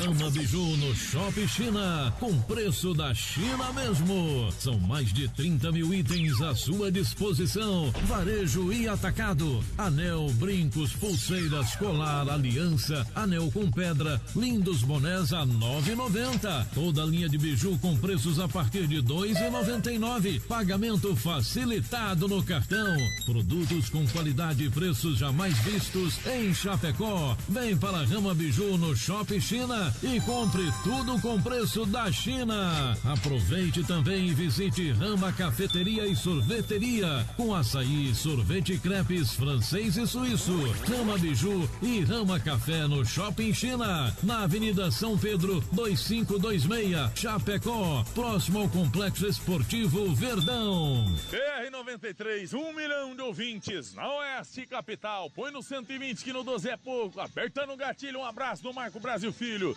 Rama Biju no Shopping China, com preço da China mesmo. São mais de 30 mil itens à sua disposição. Varejo e atacado. Anel, brincos, pulseiras, colar, aliança, anel com pedra, lindos bonés a 9,90. Toda linha de biju com preços a partir de 2,99. Pagamento facilitado no cartão. Produtos com qualidade e preços jamais vistos em Chapecó. Vem para a Rama Biju no Shopping China. E compre tudo com preço da China. Aproveite também e visite Rama Cafeteria e Sorveteria com açaí, sorvete crepes francês e suíço, Rama Biju e Rama Café no Shopping China, na Avenida São Pedro 2526, Chapecó, próximo ao Complexo Esportivo Verdão. BR-93, um milhão de ouvintes na Oeste Capital. Põe no 120 que no 12 é pouco. Apertando o gatilho, um abraço do Marco Brasil Filho.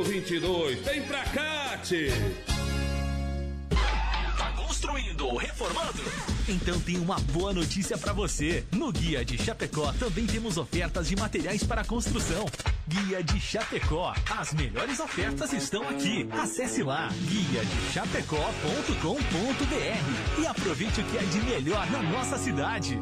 2822. Vem pra cá, tchê. Tá construindo ou reformando? Então tem uma boa notícia para você. No Guia de Chapecó também temos ofertas de materiais para construção. Guia de Chapecó. As melhores ofertas estão aqui. Acesse lá guia de chapecó.com.br e aproveite o que é de melhor na nossa cidade.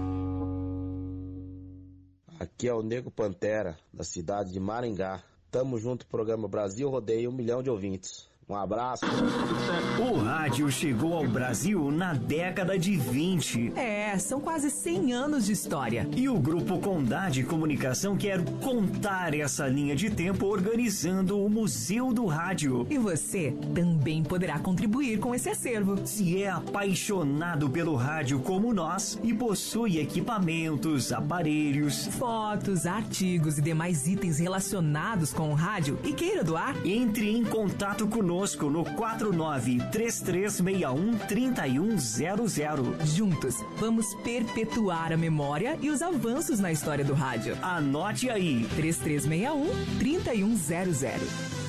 Aqui é o Nego Pantera, da cidade de Maringá. Tamo junto, programa Brasil Rodeio, um milhão de ouvintes. Um abraço. O rádio chegou ao Brasil na década de 20. É, são quase 100 anos de história. E o Grupo Condade Comunicação quer contar essa linha de tempo organizando o Museu do Rádio. E você também poderá contribuir com esse acervo. Se é apaixonado pelo rádio como nós e possui equipamentos, aparelhos, fotos, artigos e demais itens relacionados com o rádio e queira doar, entre em contato conosco no 4933613100. Juntos, vamos perpetuar a memória e os avanços na história do rádio. Anote aí: 3361-3100.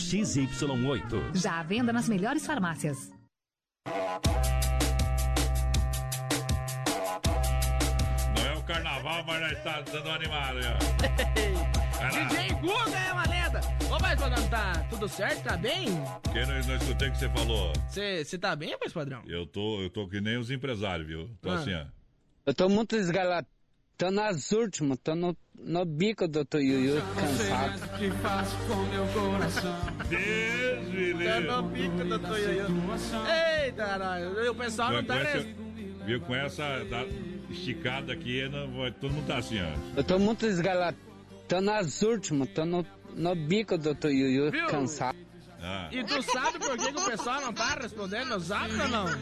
XY8. Já à venda nas melhores farmácias. Não é o carnaval, mas nós tá dando uma animada. DJ Guga é uma lenda. Ô, mas padrão, tá tudo certo? Tá bem? Que não, não escutei o que você falou. Você tá bem, rapaz, padrão? Eu tô, eu tô que nem os empresários, viu? Tô Ah. assim, ó. Eu tô muito esgalado. Tô nas últimas, tô no, no bico do Tuiuiu, cansado. que faço com meu coração. Deus me Tá no pico do Toyoyo. Eita, caralho. O pessoal não tá... essa, res- viu, com essa da- esticada aqui, não, vai- todo mundo tá assim, ó. Eu tô muito esgalado. Tô nas últimas, tô no, no bico do Tuiuiu, Viu? cansado. Ah. E tu sabe por que, que o pessoal não tá respondendo no zap ou não? Não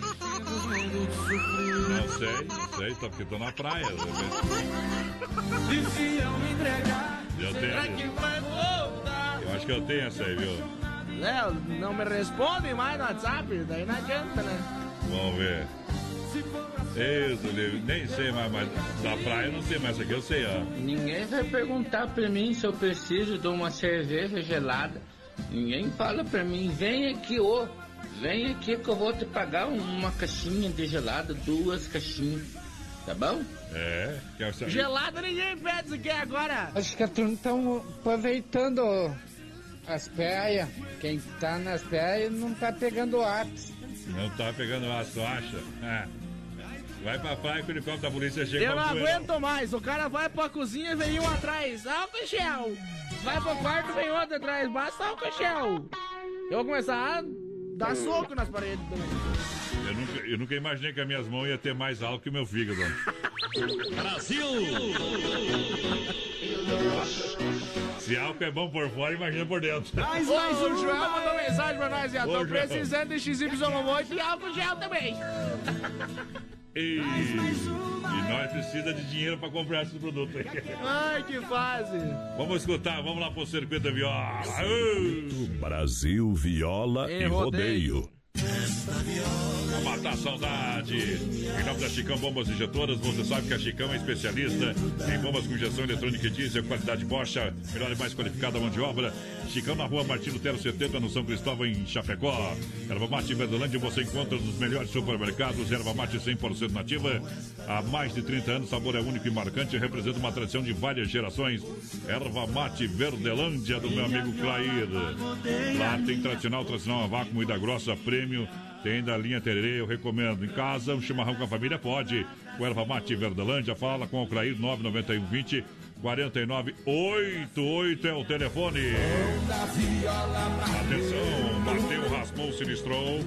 sei, não sei, só porque tô na praia. E se eu me entregar, Eu Será tenho, que vai voltar? eu acho que eu tenho essa aí, viu? Léo, não me responde mais no WhatsApp, daí não adianta, né? Vamos ver. Do livro, nem sei mais, mas da praia eu não sei, mas essa aqui eu sei, ó. Ninguém vai perguntar pra mim se eu preciso de uma cerveja gelada. Ninguém fala pra mim, vem aqui, ô, vem aqui que eu vou te pagar uma caixinha de gelada, duas caixinhas. Tá bom? É, quer saber? Gelado ninguém pede se quer agora. Acho que a turma estão aproveitando as praias. Quem tá nas praias não tá pegando ápice. Não tá pegando tu acha? É. Vai pra praia que o helicóptero da polícia chega Eu não aguento mais. O cara vai pra cozinha e vem um atrás. Álcool e gel. Vai pro quarto vem outro atrás. Basta álcool e gel. Eu vou começar a dar soco nas paredes também. Eu nunca, eu nunca imaginei que as minhas mãos iam ter mais álcool que o meu fígado. Brasil! Se álcool é bom por fora, imagina por dentro. Mas, mas o Joel mandou mensagem pra nós. Já Ô, tô precisando de XY8 e álcool gel também. Ei, e nós precisa de dinheiro para comprar esses produtos aí. Ai, que fase. Vamos escutar, vamos lá pro Circuito Viola. Brasil Viola e, rodeio. Pra matar a saudade. Em nome da Chicão Bombas Injetoras, você sabe que a Chicão é especialista em bombas com injeção eletrônica e diesel, qualidade Bosch, melhor e mais qualificada mão de obra. Chicão na rua Martino Tero 70, no São Cristóvão, em Chapecó. Erva mate Verdelândia você encontra nos melhores supermercados. Erva mate 100% nativa. Há mais de 30 anos, sabor é único e marcante, representa uma tradição de várias gerações. Erva mate Verdelândia, do meu amigo Clair. Lá tem tradicional, tradicional a vácuo, moída grossa, prêmio. Tem da linha Tererê, eu recomendo. Em casa, um chimarrão com a família pode. O Erva Mate Verdelândia, fala com o Clair 991 20 4988 é o telefone. Atenção, bateu, raspou, sinistrou.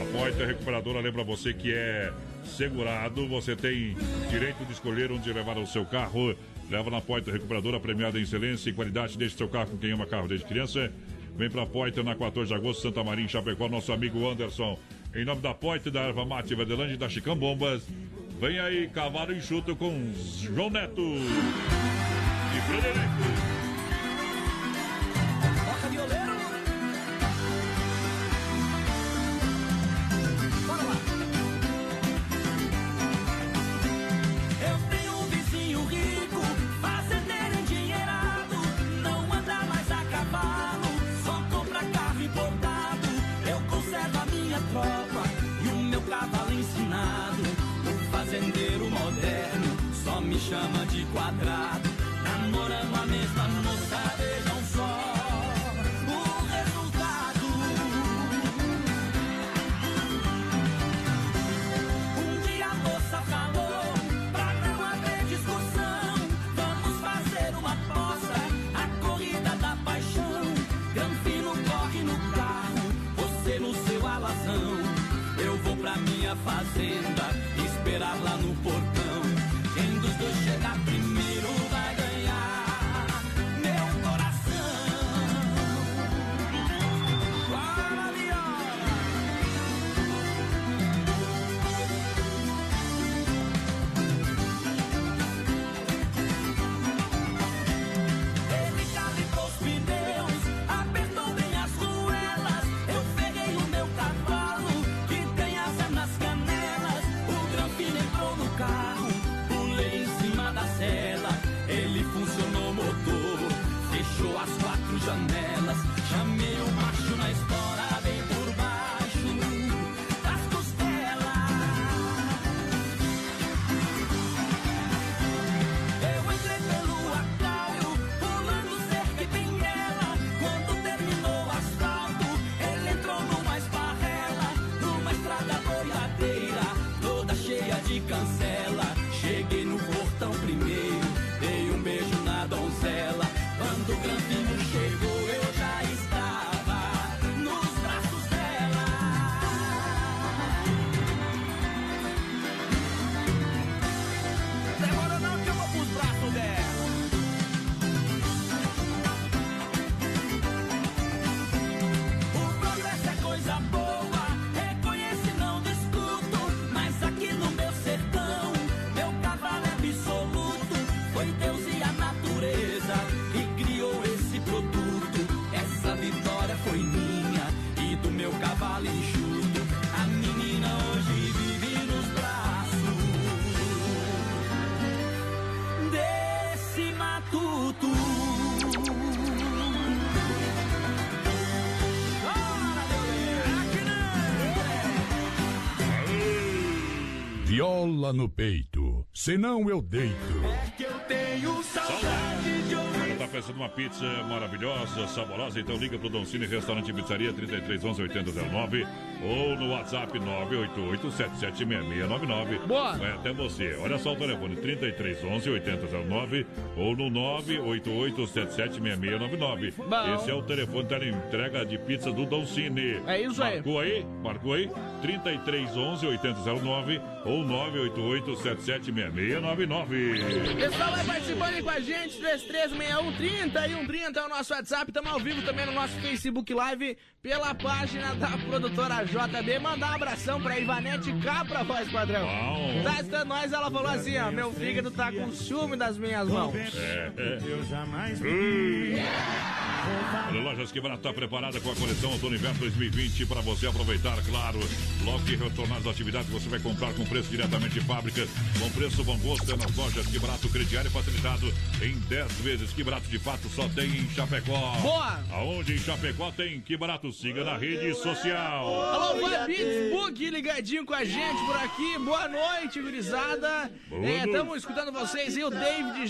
A Poita Recuperadora lembra você que é segurado. Você tem direito de escolher onde levar o seu carro. Leva na Poita Recuperadora, premiada em excelência e qualidade. Deixe seu carro com quem ama carro desde criança. Vem pra Poita na 14 de agosto, Santa Maria, em Chapecó, nosso amigo Anderson. Em nome da Poita, da Erva Mate Verdelândia e da Chicão Bombas. Vem aí, cavalo enxuto com João Neto e Frederico. Viola no peito, senão eu deito. que eu tenho saudade de ouvir. Tá pensando numa pizza maravilhosa, saborosa? Então liga pro Don Cine Restaurante e Pizzaria 33 11 8009 ou no WhatsApp 988 776699. Boa! Vai até você. Olha só o telefone 33 11 8009 ou no 988 776699. Bom. Esse é o telefone da entrega de pizza do Don Cine. É isso aí. Marcou aí? Marcou aí? 33 11 8009 ou 988 776699. Pessoal, vai participando aí com a gente, 3361 30 é o nosso WhatsApp, estamos ao vivo também no nosso Facebook Live pela página da produtora JB. Mandar um abração pra Ivanete Capra, voz padrão. Tá estando nós, ela falou assim, ó, meu fígado tá com ciúme das minhas mãos. É, é. Olha, Lojas Que Barato está preparada com a coleção Outono Inverno 2020 para você aproveitar, claro. Logo que retornar as atividades, você vai comprar com preço diretamente de fábrica, com preço bom gosto, é nas lojas Que Barato, crediário facilitado em 10 vezes. Que Barato de fato só tem em Chapecó. Boa! Aonde em Chapecó tem Que Barato, siga na rede social. Alô, Fabits Book ligadinho com a gente por aqui. Boa noite, gurizada. Boa É, noite. Estamos escutando vocês e o David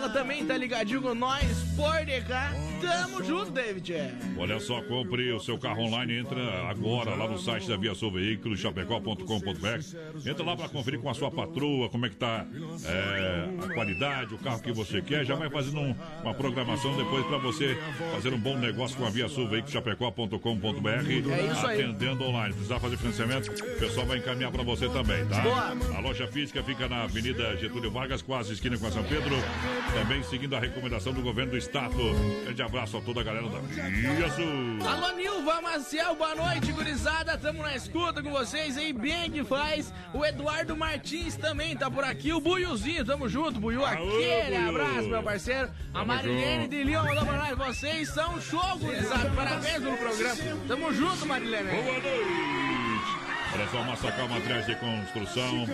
Jagiela também tá ligadinho com nós por de cá. Tamo junto, David. Olha só, compre o seu carro online, entra agora lá no site da Via Sul Veículos, chapecó.com.br. Entra lá para conferir com a sua patroa como é que tá é, a qualidade, o carro que você quer. Já vai fazendo um- uma programação depois para você fazer um bom negócio com a Via Sul Veículos, chapecó.com.br. É isso aí. Atendendo online. Precisar fazer financiamento, o pessoal vai encaminhar para você também, tá? Boa. A loja física fica na Avenida Getúlio Vargas, quase esquina com a São Pedro. Também seguindo a recomendação do governo do estado. Grande abraço a toda a galera da Sul. Alô, Nilva Maciel, boa noite, gurizada. Tamo na escuta com vocês aí, bem que faz. O Eduardo Martins também tá por aqui. O Buiuzinho, tamo junto, Buiu. Aquele Buiu. abraço, meu parceiro. A Marilene junto. de Leão mandou pra nós. Vocês são show, gurizada. Parabéns pelo programa. Tamo junto, Marilene. Boa noite. Olha só, Massacal Materiais de Construção.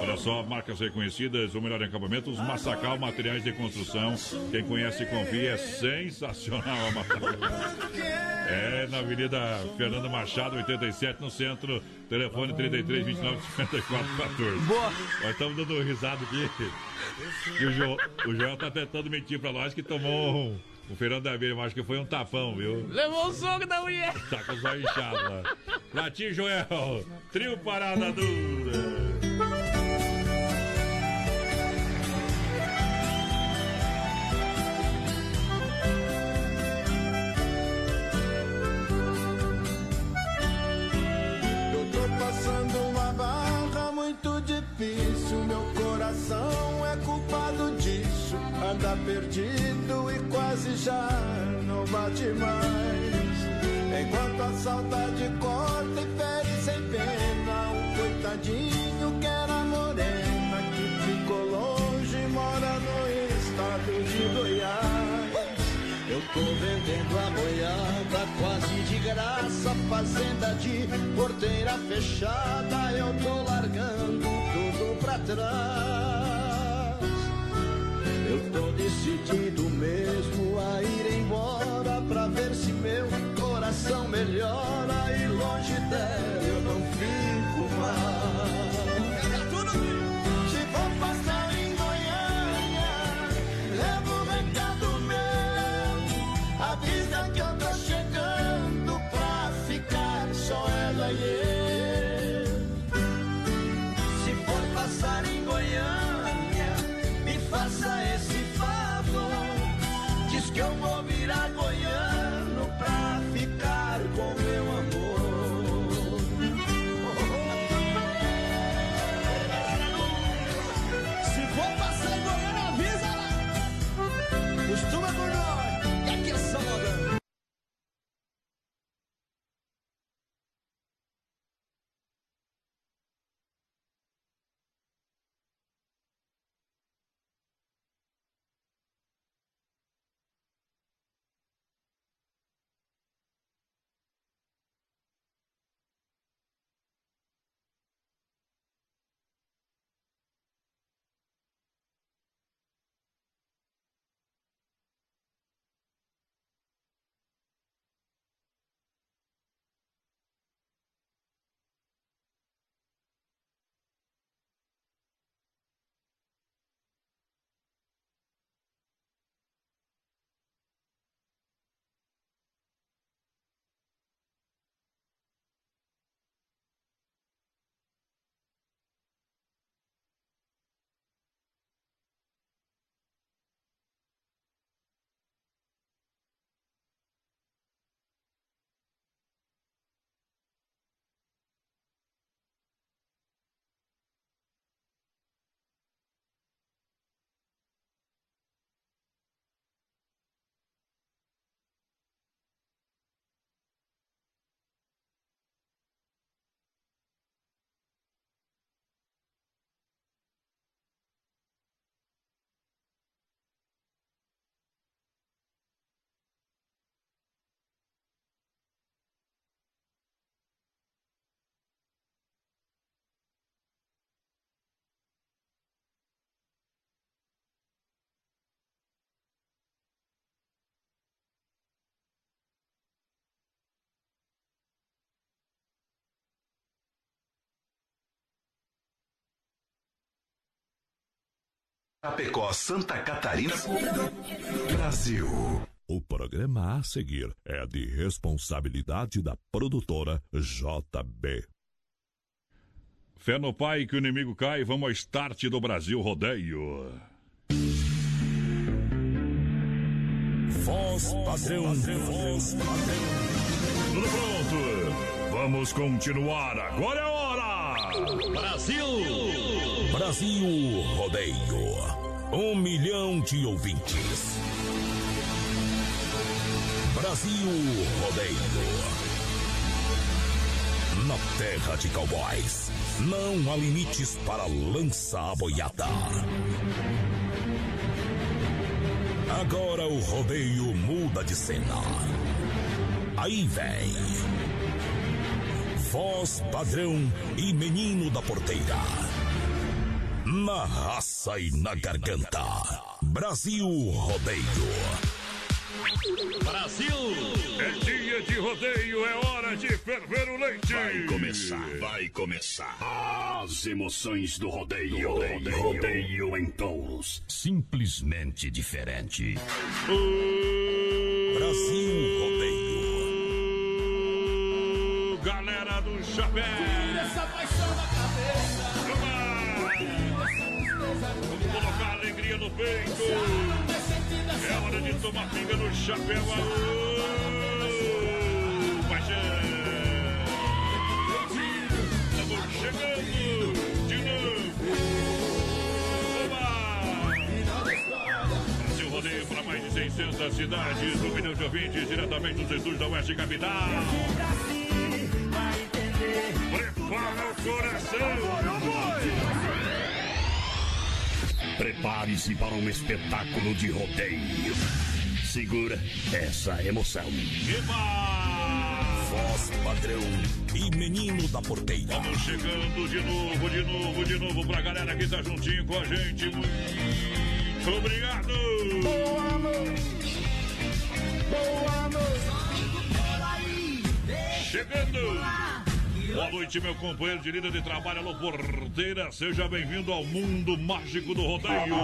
Olha só, marcas reconhecidas, o melhor em acabamentos. Massacal Materiais de Construção. Quem conhece e confia é sensacional a Massacal. É na Avenida Fernando Machado, 87, no centro. Telefone 33 29 54 14. Boa. Nós estamos dando risada aqui. E o, jo, o Joel tá tentando mentir pra nós que tomou um, um feirão da abelha, mas acho que foi um tapão, viu? Levou o soco da mulher. Tá com os olhos inchados lá. Pra ti, Joel. Trio Parada Dura. Difícil. Meu coração é culpado disso. Anda perdido e quase já não bate mais. Enquanto a saudade corta e fere sem pena. Um coitadinho que era morena. Que ficou longe e mora no estado de Goiás. Eu tô vendendo a boiada quase de graça, fazenda de porteira fechada, eu tô largando tudo pra trás. Eu tô decidido mesmo a ir embora pra ver se meu coração melhora Chapecó, Santa Catarina, Brasil. O programa a seguir é de responsabilidade da produtora JB. Fé no pai que o inimigo cai, vamos ao start do Brasil Rodeio. Voz padrão, voz padrão. Tudo pronto? Vamos continuar, agora é hora! Brasil! Brasil Rodeio. Um milhão de ouvintes. Brasil Rodeio. Na terra de cowboys, não há limites para lança a boiada. Agora o rodeio muda de cena. Aí vem. Voz padrão e menino da porteira. Na raça e na garganta. Brasil Rodeio. Brasil! É dia de rodeio, é hora de ferver o leite! Vai começar, vai começar. As emoções do rodeio. Rodeio, rodeio em touros. Simplesmente diferente. Brasil Rodeio. Galera do chapéu! Essa paixão na cabeça. Alegria no peito! É hora de tomar pinga no chapéu! Aô, paixão! Estamos chegando de novo! Oba! Brasil rodeio para mais de 600 cidades, um milhão de ouvintes diretamente dos estúdios da Oeste Capital. Prepara o coração! Prepare-se para um espetáculo de rodeio. Segura essa emoção. Voz padrão e menino da porteira. Vamos chegando de novo, de novo, de novo pra galera que tá juntinho com a gente. Muito obrigado! Boa noite. Boa noite. Chegando! Boa noite, meu companheiro de líder de trabalho, alô porteira. Seja bem-vindo ao mundo mágico do rodeio.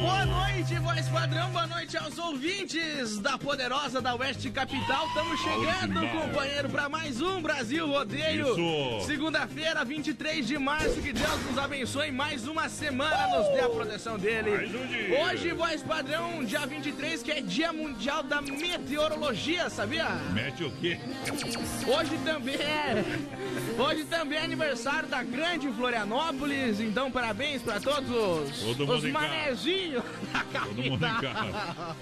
Boa noite, voz padrão. Boa noite aos ouvintes da poderosa da Oeste Capital. Estamos chegando, companheiro, para mais um Brasil Rodeio. Segunda-feira, 23 de março. Que Deus nos abençoe. Mais uma semana nos dê a proteção dele. Um dia. Hoje, voz padrão, dia 23, que é Dia Mundial da Meteorologia, sabia? Mete o quê? Hoje também é. Hoje também é aniversário da grande Florianópolis, então parabéns pra todos os, Todo os manezinhos da Todo mundo em capital.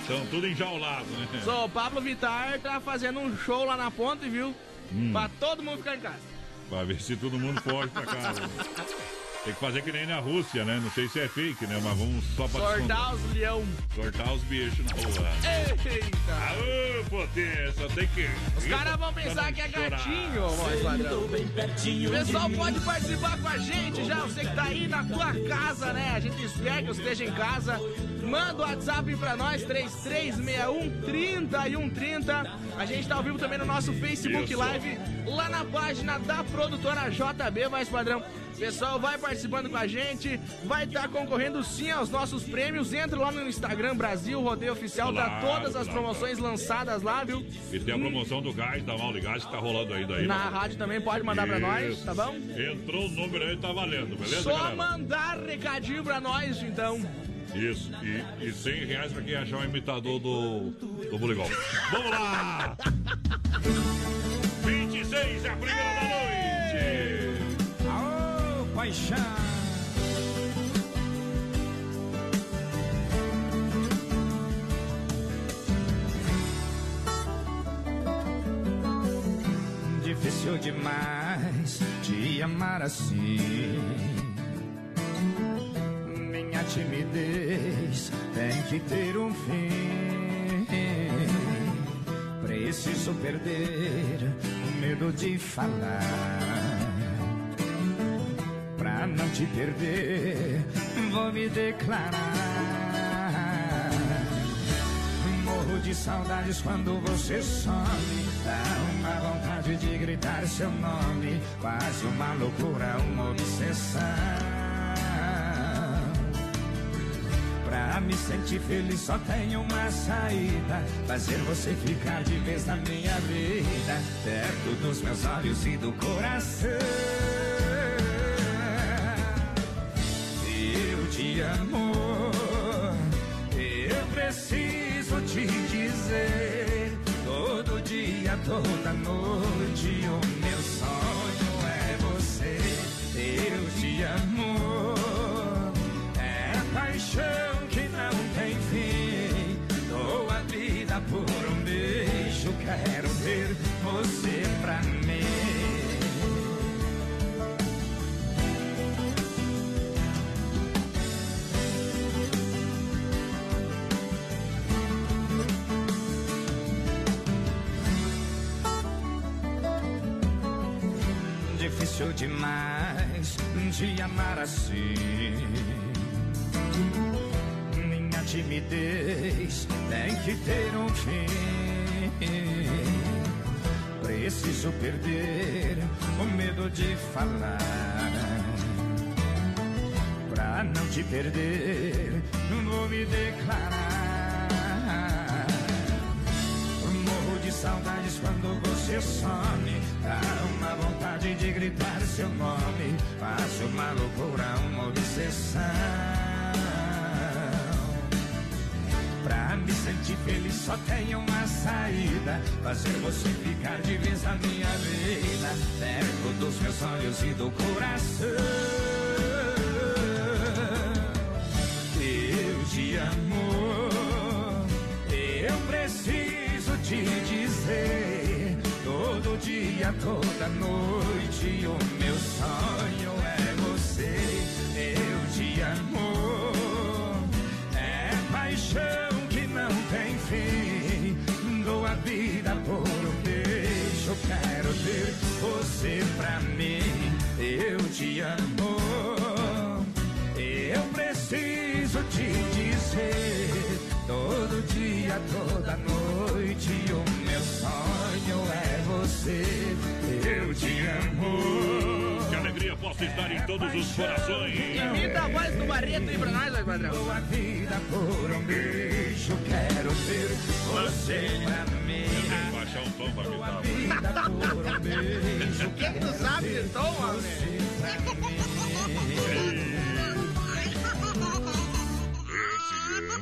Estão tudo enjaulado, né? Só o Pablo Vittar tá fazendo um show lá na ponte, viu? Hum. Pra todo mundo ficar em casa. Pra ver se todo mundo foge pra casa. Tem que fazer que nem na Rússia, né? Não sei se é fake, né? Mas vamos só pra Sortar os leão. Sortar os bichos na rua. Eita! Aô, potência, tem que. Os caras vão pensar que é gatinho, voz padrão. Pessoal, pode participar com a gente já. Você que tá aí na tua casa, né? A gente espera que você esteja em casa. Manda o WhatsApp pra nós, 3361 3130. A gente tá ao vivo também no nosso Facebook Isso. Live, lá na página da produtora JB, mais padrão. Pessoal, vai participando com a gente, vai estar concorrendo sim aos nossos prêmios. Entra lá no Instagram Brasil Rodeio Oficial, tá Claro, todas as claro, promoções lançadas lá, viu? E tem a promoção do gás, da Mal de Gás, que tá rolando ainda aí. Na rádio também pode mandar pra nós, Isso. tá bom? Entrou o número aí, tá valendo, beleza, Só galera? mandar recadinho pra nós, então. Isso, e, e 100 reais pra quem achar um imitador do, do Buligol. Vamos lá! 26 é a primeira da noite! Paixão. Difícil demais te amar assim. Minha timidez tem que ter um fim. Preciso perder o medo de falar. Pra não te perder, vou me declarar. Morro de saudades quando você some. Dá uma vontade de gritar seu nome. Quase uma loucura, uma obsessão. me sentir feliz só tem uma saída. Fazer você ficar de vez na minha vida. Perto dos meus olhos e do coração. Eu te amo. Eu preciso te dizer. Todo dia, toda noite. O meu sonho Difícil demais de amar assim. Minha timidez tem que ter um fim. Preciso perder o medo de falar. Pra não te perder, vou me declarar. Morro de saudades quando você some. Dá uma vontade de gritar seu nome. Faço uma loucura, uma obsessão. Pra me sentir feliz só tem uma saída. Fazer você ficar de vez na minha vida. Perto dos meus olhos e do coração. Eu te amo. Dia, toda noite. O meu sonho é você. Eu te amo. É paixão que não tem fim. Dou a vida por um beijo. Quero ter você pra mim. Eu te amo. Eu preciso te dizer. Você. Eu te amo. Que alegria possa estar em todos os corações. Imita a voz do Barreto aí pra nós, vai, padrão. Dou a vida por um beijo. Quero ter você pra mim. Baixar um tom pra mim? Vida por beijo. Quem que não sabe de tom, homem?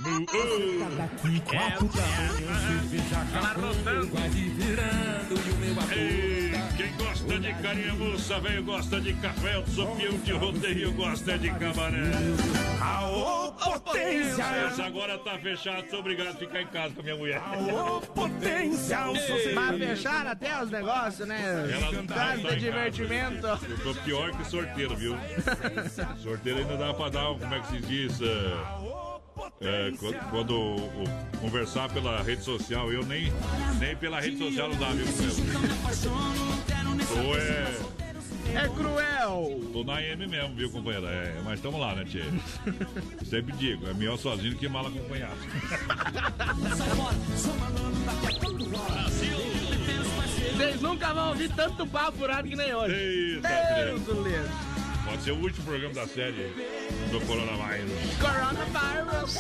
Daqui quatro Ela rotando. quase virando e o meu Ei, quem gosta de carinha moça, velho, gosta de café, o sopião de rodeio gosta de cabaré. Aô, potência! Essa agora tá fechado, sou obrigado a ficar em casa com a minha mulher. Aô, potência! Mas fecharam até os negócios, né? Ela não tá de divertimento. tô pior que sorteiro, viu? sorteiro ainda dá pra dar, um- como é que se diz? é, é, quando quando o- conversar pela rede social, eu nem, nem pela rede social não dá, viu? Ou é. É cruel! Tô na M mesmo, viu, companheira? É, mas estamos lá, né, Tchê? Sempre digo, é melhor sozinho que mal acompanhado. Vocês nunca vão ouvir tanto papo furado que nem hoje. Eita, Deus do. Pode ser o último programa da série do Coronavírus. Coronavirus.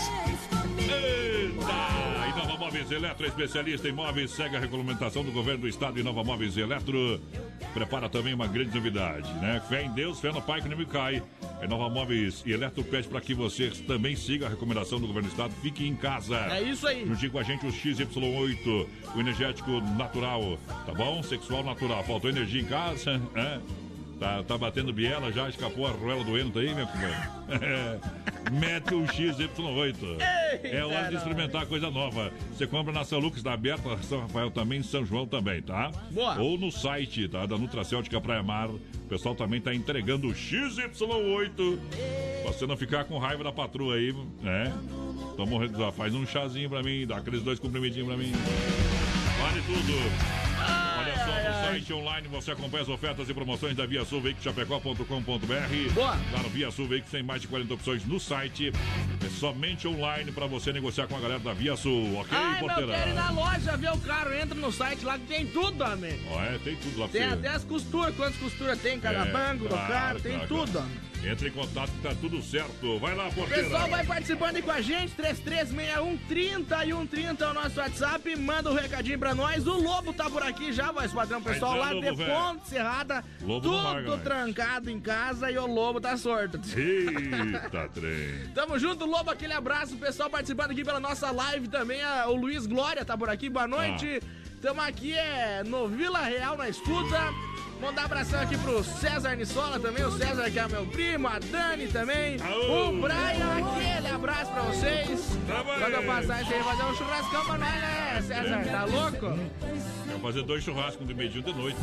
Eita! Inova Móveis Eletro, especialista em móveis, segue a regulamentação do governo do estado. Inova Móveis Eletro prepara também uma grande novidade, né? Fé em Deus, fé no Pai que não me cai. Inova Móveis e Eletro pede para que você também siga a recomendação do governo do estado. Fique em casa. É isso aí. Juntinho com a gente o XY8, o energético natural, tá bom? Sexual natural. Faltou energia em casa, é? Tá, tá batendo biela, já escapou a ruela do eno, tá aí, meu companheiro? Mete o XY8. É hora de experimentar coisa nova. Você compra na São Lucas, da Aberta, São Rafael também, São João também, tá? Boa. Ou no site, tá? Da Nutracêutica Praia Mar. O pessoal também tá entregando o XY8. Pra você não ficar com raiva da patroa aí, né? Tô morrendo, faz um chazinho pra mim, dá aqueles dois comprimidinhos pra mim. Vale tudo. Site online você acompanha as ofertas e promoções da Via Sul Chapecó.com.br. Boa. Claro, Via Sul Veículos tem mais de 40 opções no site. É somente online para você negociar com a galera da Via Sul, ok, Ai, meu, porteira? quero ir na loja ver o carro. Entra no site lá que tem tudo, homem. Ó, é, tem tudo lá Tem até as costuras, quantas costuras tem em cada É, banco do claro, carro, tem claro, tudo. homem. Entre em contato que tá tudo certo. Vai lá, porteira. pessoal vai participando aí com a gente, 336130 e 130 é o nosso WhatsApp. Manda um recadinho pra nós. O Lobo tá por aqui já, voz padrão. Pessoal Vai lá de velho. Ponte Serrada, Lobo larga, tudo trancado em casa e o Lobo tá sorto. Eita, trem. Tamo junto, Lobo, aquele abraço. O pessoal participando aqui pela nossa live também. a- o Luiz Glória tá por aqui, boa noite. Ah. Tamo aqui é, no Vila Real, na escuta. Mandar abração aqui pro César Nissola também, o César que é meu primo, a Dani também, o Brian, aquele abraço pra vocês. Quando eu passar isso aí, fazer um churrascão pra nós, né, César? Tá louco? Quero fazer dois churrascos de meio-dia de noite.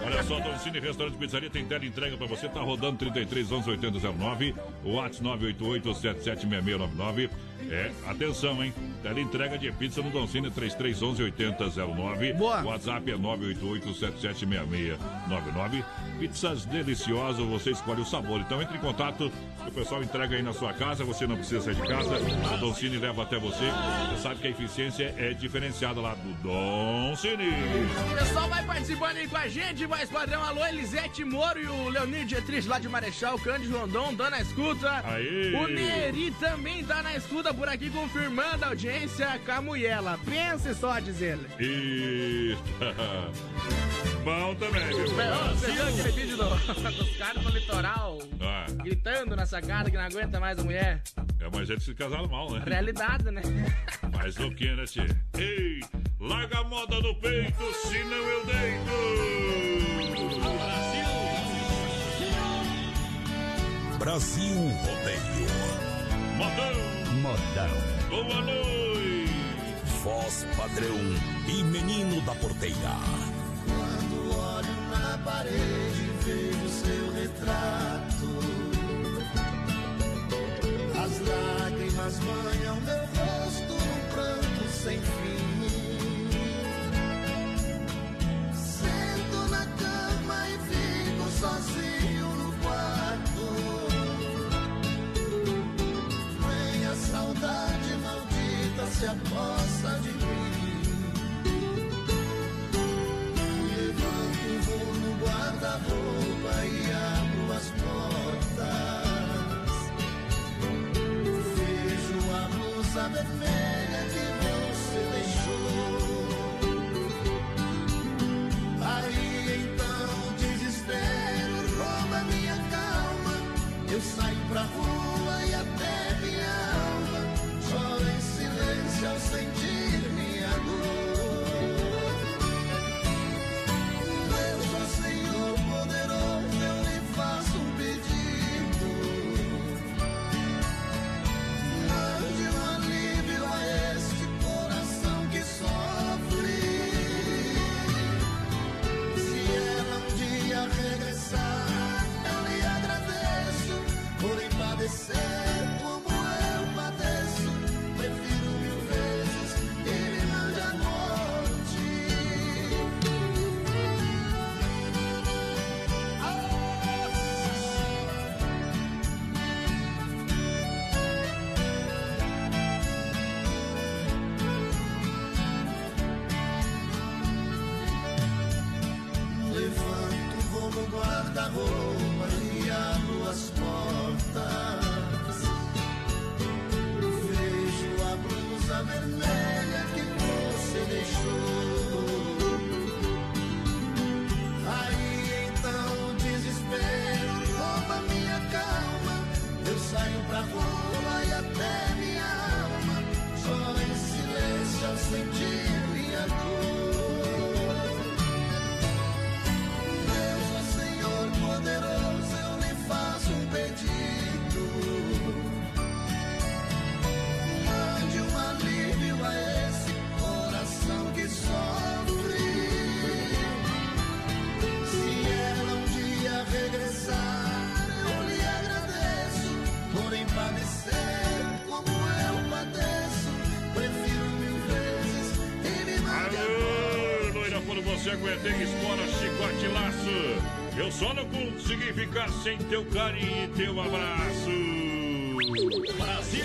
Olha só, Don Cine Restaurante Pizzaria tem tela entrega pra você. Tá rodando 33 11 8009, o WhatsApp 988 776699. É, atenção, hein? Tela entrega de pizza no Don Cine 3311 8009. Boa. WhatsApp é 988 776699. Pizzas deliciosas, você escolhe o sabor. Então entre em contato, o pessoal entrega aí na sua casa, você não precisa sair de casa. O Don Cine leva até você. Você sabe que a eficiência é diferenciada lá do Don Cine. O pessoal vai participando aí com a gente, mais padrão. Alô, Elisete Moro e o Leonir Dietrich lá de Marechal, Cândido Rondon, dando a escuta. Aê! O Neri também tá na escuta por aqui, confirmando a audiência com a mulher. Pense só, diz ele. Eita. Bom também, viu? Você viu aquele vídeo do- dos caras no litoral Ah, gritando na sacada que não aguenta mais a mulher? é, mas eles se casaram mal, né? Realidade, né? Mas o que, né, tchê? Ei, larga a moda no peito, senão eu deito! Brasil Rodeio. Modão! Modão. Boa noite! Voz padrão e menino da porteira. Quando olho na parede vejo seu retrato. Lágrimas banham meu rosto num pranto sem fim. Sento na cama e fico sozinho no quarto. Vem a saudade maldita se aposta de mim. Saio só não consegui ficar sem teu carinho e teu abraço. Brasil!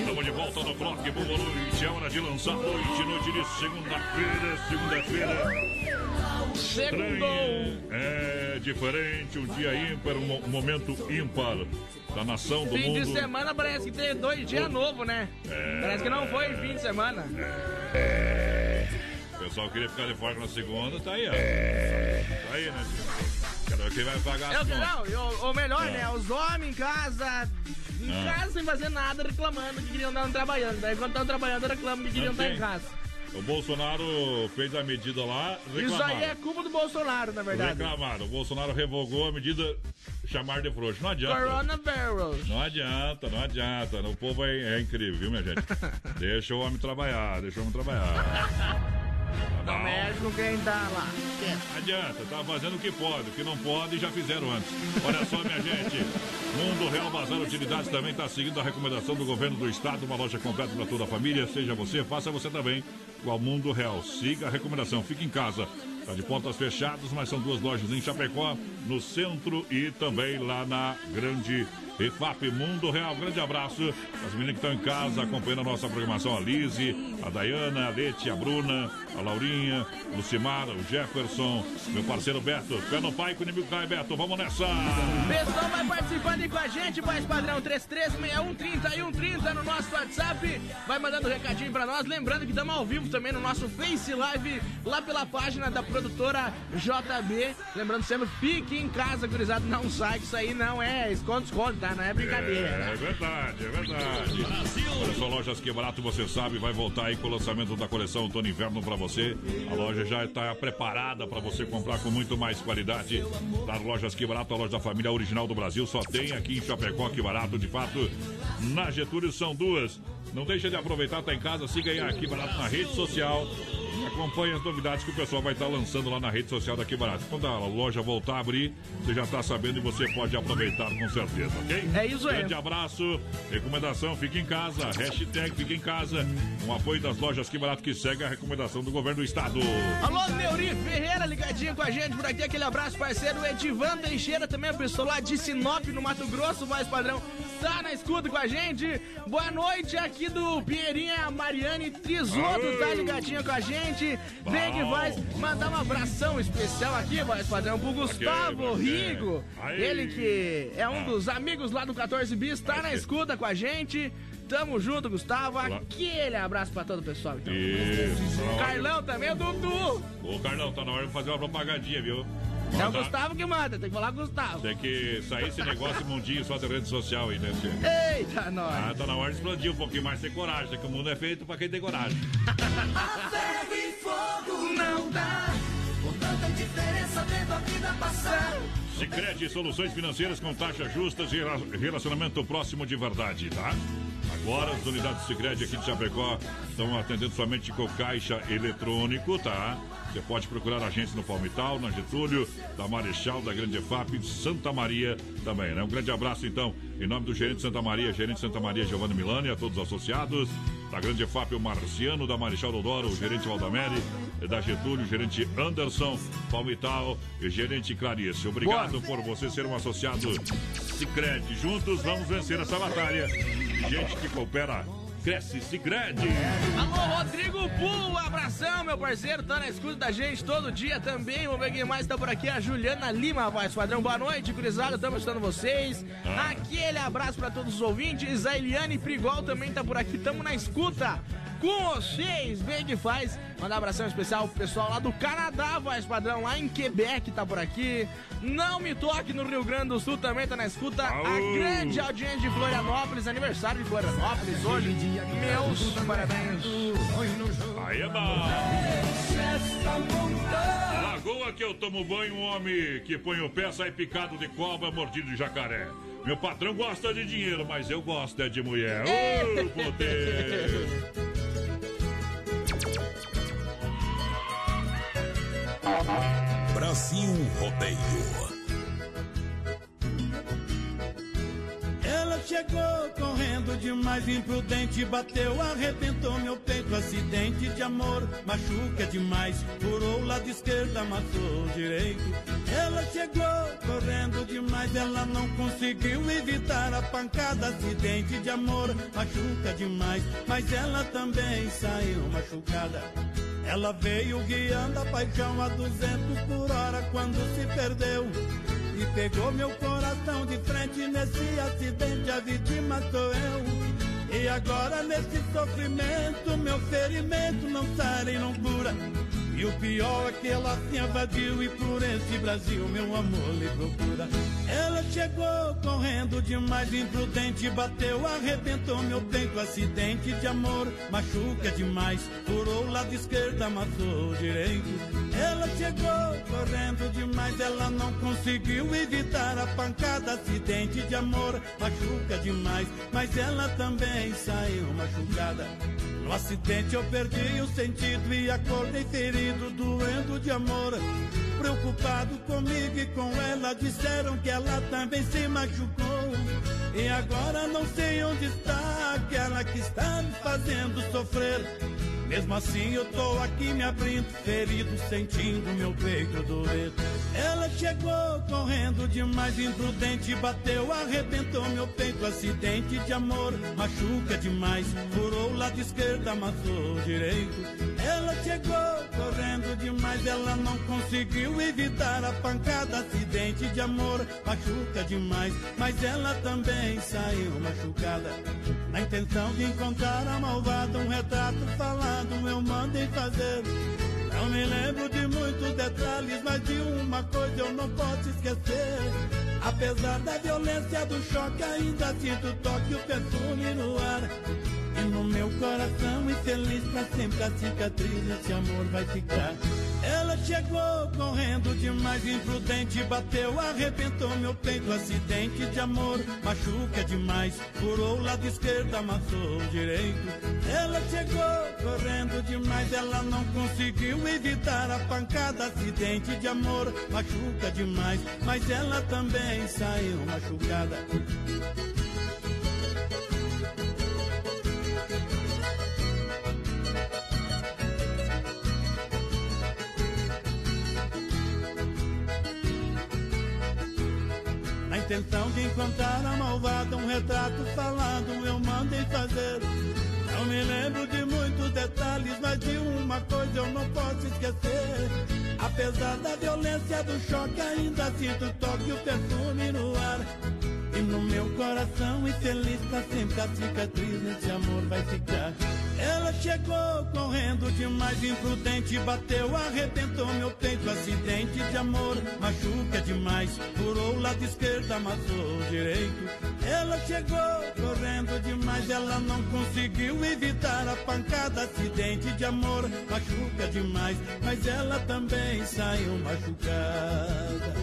Estamos de volta no Bloco Boa Noite. É hora de lançar noite, noite de segunda-feira, segunda-feira. Segundou. É diferente, um dia ímpar, um mo- momento ímpar da nação, do Fim mundo. de semana parece que tem dois dias novos, né? Parece que não foi fim de semana. O pessoal queria ficar de folga na segunda, tá aí, ó. Tá aí, né? Quero quem vai pagar Eu, as contas. não, eu- ou melhor, É. né? Os homens em casa, em Ah. casa sem fazer nada, reclamando que queriam estar trabalhando. Daí quando estão trabalhando, reclamam que queriam estar em tem. casa. O Bolsonaro fez a medida lá, Isso reclamaram. aí é culpa do Bolsonaro, na verdade. Reclamaram. O Bolsonaro revogou a medida chamar de frouxo. Não adianta. Coronavirus. Não adianta, não adianta. O povo é, é incrível, viu, minha gente? deixa o homem trabalhar, deixa o homem trabalhar. Não mexe com quem tá lá. Não adianta, tá fazendo o que pode, o que não pode já fizeram antes. Olha só, minha gente, Mundo Real Bazar Utilidades também está seguindo a recomendação do governo do estado, uma loja completa para toda a família. Seja você, faça você também, igual Mundo Real. Siga a recomendação, fique em casa. Está de portas fechadas, mas são duas lojas em Chapecó, no centro e também lá na Grande EFAP Mundo Real. Grande abraço. As meninas que estão em casa acompanhando a nossa programação, a Lise, a Dayana, a Leti, a Bruna, a Laurinha, o Lucimar, o Jefferson, meu parceiro Beto. Pé no pai que o inimigo cai, Beto. Vamos nessa! Pessoal vai participando aí com a gente, voz padrão 336130 e 130 no nosso WhatsApp. Vai mandando recadinho pra nós. Lembrando que estamos ao vivo também no nosso Face Live, lá pela página da produtora JB. Lembrando sempre, fique em casa, gurizada. Não sai, que isso aí não é esconde-esconde, tá? Não é brincadeira. É verdade, é verdade. Olha só, Lojas Que Barato, você sabe, vai voltar aí com o lançamento da coleção Outono Inverno pra você. A loja já está preparada para você comprar com muito mais qualidade. Das Lojas Que Barato, a loja da família original do Brasil, só tem aqui em Chapecó Que Barato, de fato. Na Getúlio são duas. Não deixa de aproveitar, tá em casa, siga aí aqui Barato na rede social. Acompanhe as novidades que o pessoal vai estar lançando lá na rede social daqui Barato. Quando a loja voltar a abrir, você já está sabendo e você pode aproveitar com certeza, ok? É isso aí. Grande abraço, recomendação, fique em casa, hashtag fique em casa, um apoio das lojas Que Barato que segue a recomendação do governo do estado. Alô, Neuri Ferreira, ligadinho com a gente por aqui. Aquele abraço, parceiro. Edivan Teixeira, também a pessoa lá de Sinop, no Mato Grosso, mais padrão. Tá na escuta com a gente. Boa noite aqui do Pinheirinha, Mariane Trisoto, tá ligadinha com a gente. Vem que vai mandar um abração especial aqui, mais padrão, pro Gustavo Ok, Rigo. Aí. Ele que é um Ah. dos amigos lá do 14 Bis, tá na escuta com a gente. Tamo junto, Gustavo. Olá. Aquele abraço pra todo o pessoal. Então. Isso. Carlão também, o Dudu. Ô, Carlão, tá na hora de fazer uma propagandinha, viu? É o Tá- Gustavo que manda, tem que falar com o Gustavo. Tem que sair esse negócio mundinho só da rede social aí, né? Eita, nós. Ah, tá na hora de explodir um pouquinho mais, ter coragem, né? que o mundo é feito pra quem tem coragem. Sicredi Soluções Financeiras com taxas justas e rela- relacionamento próximo de verdade, tá? Agora as unidades Sicredi aqui de Chapecó estão atendendo somente com caixa eletrônico, tá? Você pode procurar agência no Palmital, na Getúlio, da Marechal, da Grande EFAP, Santa Maria também, né? Um grande abraço, então, em nome do gerente Santa Maria, gerente Santa Maria Giovanni Milani, a todos os associados, da Grande EFAP, o Marciano, da Marechal Dodoro, o gerente Valdamere, da Getúlio, o gerente Anderson, Palmital e gerente Clarice. Obrigado por você ser um associado Sicredi. Juntos vamos vencer essa batalha. Gente que coopera, cresce Sicredi. Alô, Rodrigo Bull, abração, meu parceiro, tá na escuta da gente todo dia também. Vamos ver quem mais tá por aqui, a Juliana Lima, voz padrão. Boa noite, gurizada, estamos escutando vocês. Ah. Aquele abraço pra todos os ouvintes. A Eliane Prigol também tá por aqui, tamo na escuta. Com vocês, bem que faz. Mandar um abração especial pro pessoal lá do Canadá, voz padrão, lá em Quebec, tá por aqui. Não me toque no Rio Grande do Sul, também tá na escuta. A Aô. grande audiência de Florianópolis, aniversário de Florianópolis hoje. Meus parabéns. Aí é bom. Lagoa que eu tomo banho, um homem que põe o pé sai picado de cobra, mordido de jacaré. Meu patrão gosta de dinheiro, mas eu gosto é de mulher. Ô, poder! Brasil Rodeio. Ela chegou correndo demais, imprudente, bateu, arrebentou meu peito, acidente de amor, machuca demais, furou o lado esquerdo, amassou o direito. Ela chegou correndo demais, ela não conseguiu evitar a pancada, acidente de amor, machuca demais, mas ela também saiu machucada. Ela veio guiando a paixão a 200 por hora quando se perdeu. E pegou meu coração de frente nesse acidente, a vítima sou eu. E agora nesse sofrimento, meu ferimento não sai nem não cura. E o pior é que ela se invadiu e por esse Brasil meu amor lhe procura. Ela chegou correndo demais, imprudente, bateu, arrebentou meu peito, acidente de amor, machuca demais, furou o lado esquerdo, amassou o direito. Ela chegou correndo demais, ela não conseguiu evitar a pancada, acidente de amor, machuca demais, mas ela também saiu machucada. No acidente eu perdi o sentido e acordei ferido, doendo de amor. Preocupado comigo e com ela, disseram que ela também se machucou. E agora não sei onde está aquela que está me fazendo sofrer. Mesmo assim eu tô aqui me abrindo, ferido, sentindo meu peito doer. Ela chegou correndo demais, imprudente, bateu, arrebentou meu peito, acidente de amor, machuca demais, furou o lado esquerdo, amassou direito. Ela chegou correndo demais, ela não conseguiu evitar a pancada, acidente de amor, machuca demais, mas ela também saiu machucada. Na intenção de encontrar a malvada, um retrato falado eu mandei fazer. Não me lembro de muitos detalhes, mas de uma coisa eu não posso esquecer. Apesar da violência do choque, ainda sinto o toque, o perfume no ar. E no meu coração, infeliz pra sempre, a cicatriz, esse amor vai ficar. Ela chegou correndo demais, imprudente, bateu, arrebentou meu peito, acidente de amor, machuca demais, furou o lado esquerdo, amassou o direito. Ela chegou correndo demais, ela não conseguiu evitar a pancada, acidente de amor, machuca demais, mas ela também saiu machucada. Intenção de encontrar a malvada, um retrato falado eu mandei fazer. Não me lembro de muitos detalhes, mas de uma coisa eu não posso esquecer. Apesar da violência do choque, ainda sinto o toque o perfume no ar. E no meu coração, infeliz pra sempre, a cicatriz nesse amor vai ficar. Ela chegou correndo demais, imprudente, bateu, arrebentou meu peito, acidente de amor, machuca demais, furou o lado esquerdo, amassou o direito. Ela chegou correndo demais, ela não conseguiu evitar a pancada, acidente de amor, machuca demais, mas ela também saiu machucada.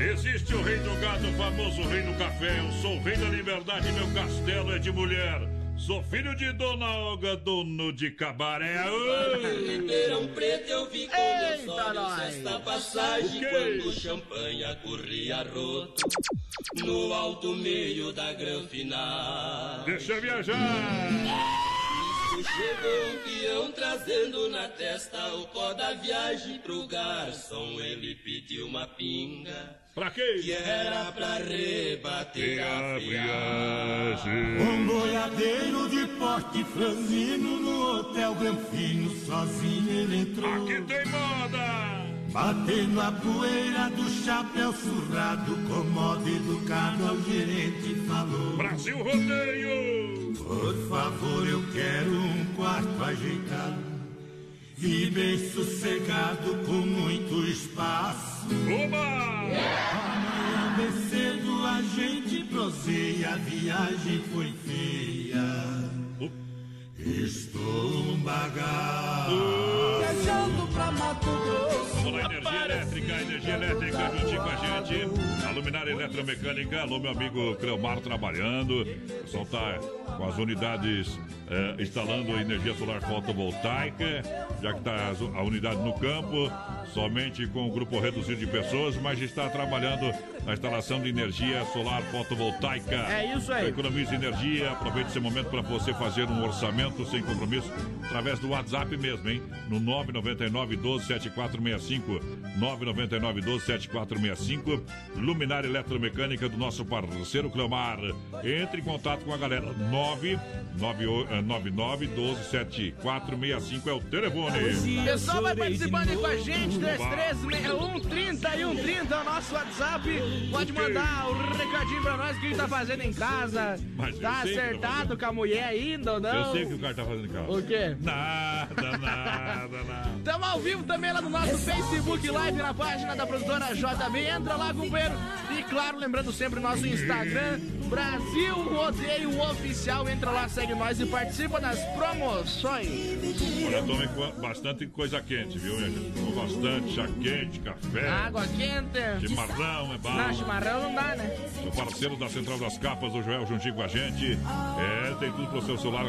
Existe o rei do gado, o famoso rei do café. Eu sou o rei da liberdade, meu castelo é de mulher. Sou filho de Dona Olga, dono de cabaré. Oi! Ribeirão Preto eu vi com meus olhos esta passagem quando o champanhe corria roto no alto meio da granfina. Deixa eu viajar! Isso chegou um peão trazendo na testa o pó da viagem pro garçom. Ele pediu uma pinga. Pra quê? Que era pra rebater a viagem. Um boiadeiro de porte franzino no hotel Granfino, sozinho ele entrou. Aqui tem moda! Batendo a poeira do chapéu surrado, com modo educado ao gerente falou. Brasil Rodeio! Por favor, eu quero um quarto ajeitado. E bem sossegado, com muito espaço. Oba! Amanhã bem cedo a gente proseia, a viagem foi feia. Estou um bagaço. Viajando pra Mato Grosso. Vamos lá, energia elétrica, energia elétrica juntinho com a gente. A luminária eletromecânica, alô meu amigo Cleomar trabalhando. O pessoal tá com as unidades eh, instalando energia solar fotovoltaica, já que está a unidade no campo, somente com um grupo reduzido de pessoas, mas está trabalhando na instalação de energia solar fotovoltaica. É isso aí. Economize energia, aproveite esse momento para você fazer um orçamento sem compromisso através do WhatsApp mesmo, hein? No 999 12 7465. 999 12 7465. Luminária Eletromecânica do nosso parceiro Cleomar. Entre em contato com a galera. 999 12 7465 é o telefone. O pessoal vai participando aí com a gente, 3361 30 e 130 é o nosso WhatsApp. Pode mandar o um recadinho pra nós, o que ele tá fazendo em casa. Mas tá acertado com a mulher ainda ou não? Eu sei que o cara tá fazendo em casa. O quê? Nada, nada, nada. Estamos ao vivo também lá no nosso Facebook Live, na página da produtora JB. Entra lá, companheiro. E claro, lembrando sempre o nosso Instagram, Brasil Rodeio Oficial. Entra lá, segue nós e participa das promoções. Olha, tome bastante coisa quente, viu? Tome bastante chá quente, café. Água quente. Chimarrão é bom. Não, chimarrão não dá, né? O parceiro da Central das Capas, o Joel, juntinho com a gente. É, tem tudo pro seu celular.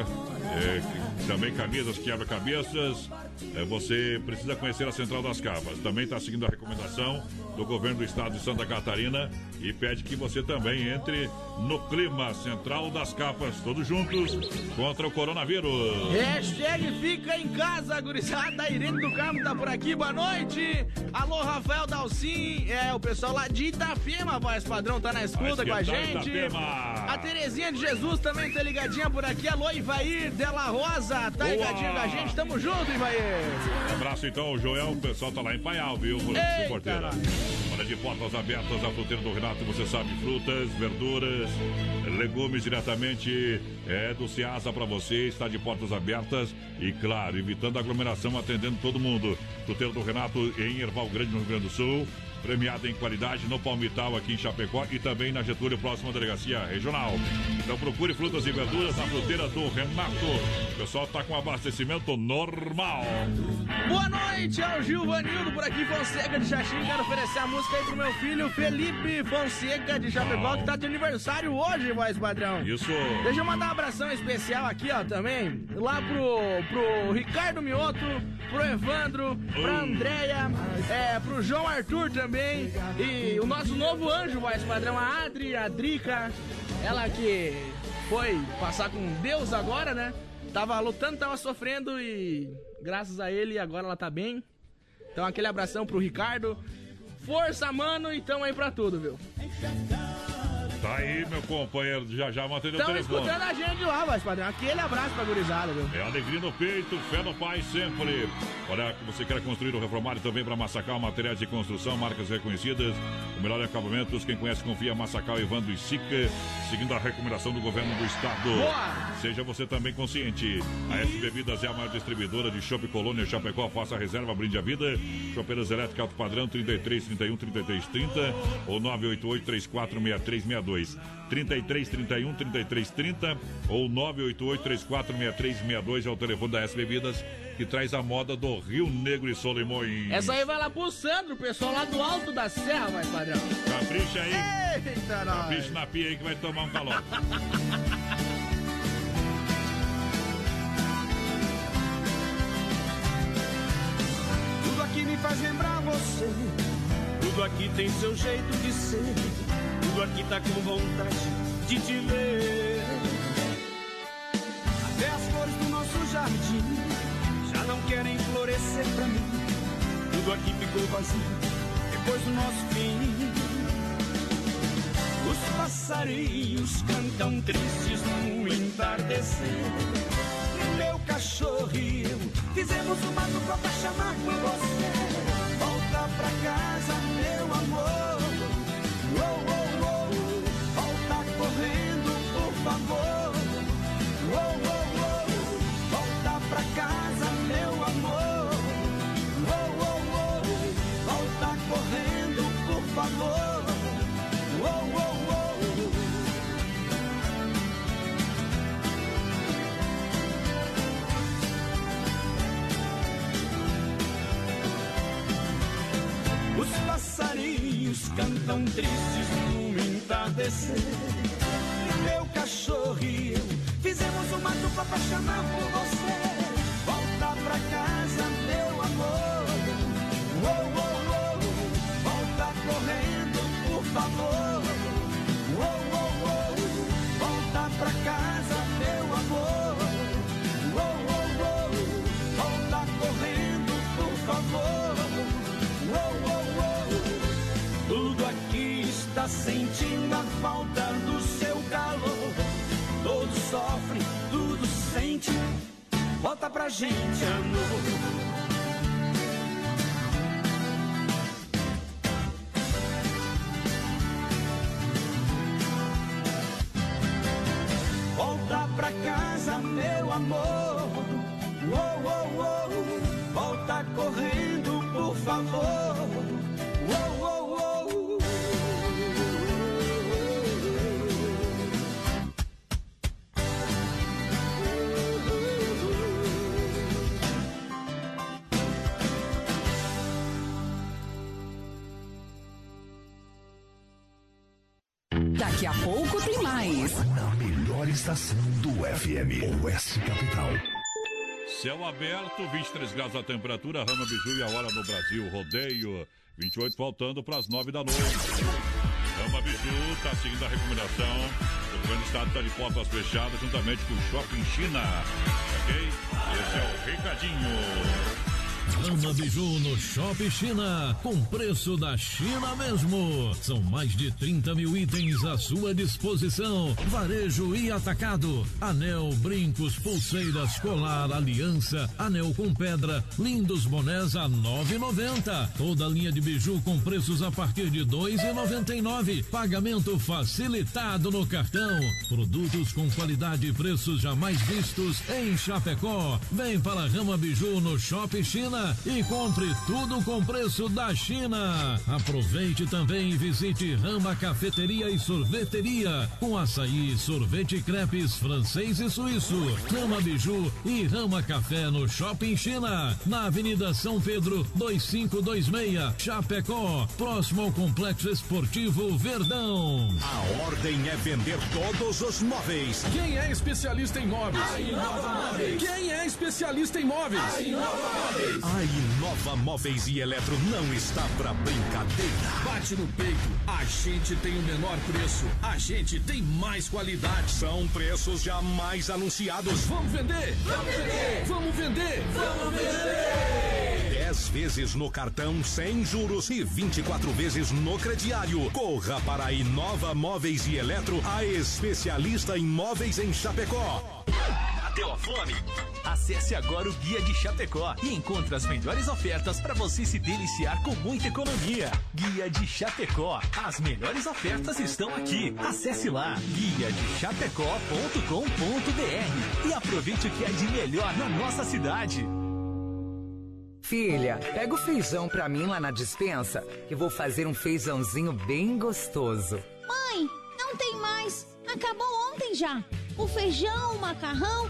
É, também camisas, quebra-cabeças. É, você precisa conhecer a Central das Capas. Também está seguindo a recomendação do governo do estado de Santa Catarina e pede que você também entre no clima Central das Capas, todos juntos contra o coronavírus. Hashtag fica em casa, gurizada. A Irene do Carmo tá por aqui, boa noite. Alô, Rafael Dalcin, é o pessoal lá de Itapema, voz padrão, tá na escuta com a gente. Itapema. A Terezinha de Jesus também tá ligadinha por aqui. Alô, Ivair Della Rosa, tá Boa. ligadinha com a gente. Tamo junto, Ivair. Abraço então, Joel, o pessoal tá lá em Paial, viu? Eita, porteira. Olha de portas abertas, a fruteira do Renato, você sabe, frutas, verduras, legumes diretamente é do Ceasa para você, está de portas abertas e, claro, evitando aglomeração, atendendo todo mundo. Fruteira do Renato em Erval Grande, no Rio Grande do Sul. Premiada em qualidade no Palmital aqui em Chapecó e também na Getúlio, próxima delegacia regional. Então procure frutas e verduras na fruteira do Renato. O pessoal tá com abastecimento normal. Boa noite, é o Gilvanildo por aqui, Fonseca de Xaxim. Quero oferecer a música aí pro meu filho Felipe Fonseca de Chapecó, que tá de aniversário hoje, voz padrão. Isso. Deixa eu mandar um abração especial aqui, ó, também. Lá pro, pro Ricardo Mioto, pro Evandro, pra Andréia, é, pro João Arthur também. E o nosso novo anjo, voz padrão, a Adri, a Drica. Ela que foi passar com Deus agora, né? Tava lutando, tava sofrendo e graças a ele agora ela tá bem. Então aquele abração pro Ricardo. Força, mano, e tamo aí pra tudo, viu? Tá aí, meu companheiro, já já mantendo o Estão telefone. escutando a gente lá, voz padrão. Aquele abraço pra gurizada, viu? É alegria no peito, fé no pai sempre. Olha, você quer construir ou reformar e também para Massacal, materiais de construção, marcas reconhecidas, o melhor acabamentos. Quem conhece, confia. Massacal, Evandro e Sica, seguindo a recomendação do governo do estado. Boa! Seja você também consciente. A S Bebidas é a maior distribuidora de Chopp Colônia Chapecó. Faça a reserva, brinde a vida. Chopeiras elétricas alto padrão 33 31 33 30 ou 988 34 6362. 33 31 33 30 ou 988 34 6362 é o telefone da S Bebidas que traz a moda do Rio Negro e Solimões. Essa aí vai lá pro Sandro, o pessoal lá do alto da serra, vai padrão. Capricha aí. Eita, nós. Capricha na pia aí que vai tomar um calor. Tudo aqui me faz lembrar você. Tudo aqui tem seu jeito de ser. Tudo aqui tá com vontade de te ver. Até as flores do nosso jardim já não querem florescer pra mim. Tudo aqui ficou vazio depois do nosso fim. Os passarinhos cantam tristes no entardecer. Meu cachorro e eu fizemos uma dupla pra chamar por você. Volta pra casa, meu amor. Cantam tristes no entardecer. Meu cachorro e eu fizemos uma dupla louco, apaixonado Daqui a pouco tem mais. Na melhor estação do FM, Oeste Capital. Céu aberto, 23 graus a temperatura, Rama Biju e a hora no Brasil. Rodeio, 28 faltando para as 9 da noite. Rama Biju está seguindo a recomendação. O governo do estado está de portas fechadas, juntamente com o Shopping China. Ok? Esse é o recadinho. Rama Biju no Shopping China, com preço da China mesmo. São mais de 30 mil itens à sua disposição. Varejo e atacado. Anel, brincos, pulseiras, colar, aliança, anel com pedra, lindos bonés a 9,90. Toda linha de biju com preços a partir de 2,99. Pagamento facilitado no cartão. Produtos com qualidade e preços jamais vistos em Chapecó. Vem para Rama Biju no Shopping China e compre tudo com preço da China. Aproveite também e visite Rama Cafeteria e Sorveteria com açaí, sorvete e crepes francês e suíço. Rama Biju e Rama Café no Shopping China, na Avenida São Pedro 2526, Chapecó, próximo ao Complexo Esportivo Verdão. A ordem é vender todos os móveis. Quem é especialista em móveis? A Inova Móveis. Quem é especialista em móveis? A Inova Móveis. A Inova Móveis e Eletro não está pra brincadeira. Bate no peito, a gente tem o menor preço, a gente tem mais qualidade. São preços jamais anunciados. Vamos vender! Vamos vender! Vamos vender! Vamos vender! 10 vezes no cartão sem juros e 24 vezes no crediário. Corra para a Inova Móveis e Eletro, a especialista em móveis em Chapecó. Bateu a fome? Acesse agora o Guia de Chapecó e encontre as melhores ofertas para você se deliciar com muita economia. Guia de Chapecó. As melhores ofertas estão aqui. Acesse lá guia de chapecó.com.br e aproveite o que é de melhor na nossa cidade. Filha, pega o feijão pra mim lá na dispensa, que vou fazer um feijãozinho bem gostoso. Mãe, não tem mais. Acabou ontem já. O feijão, o macarrão,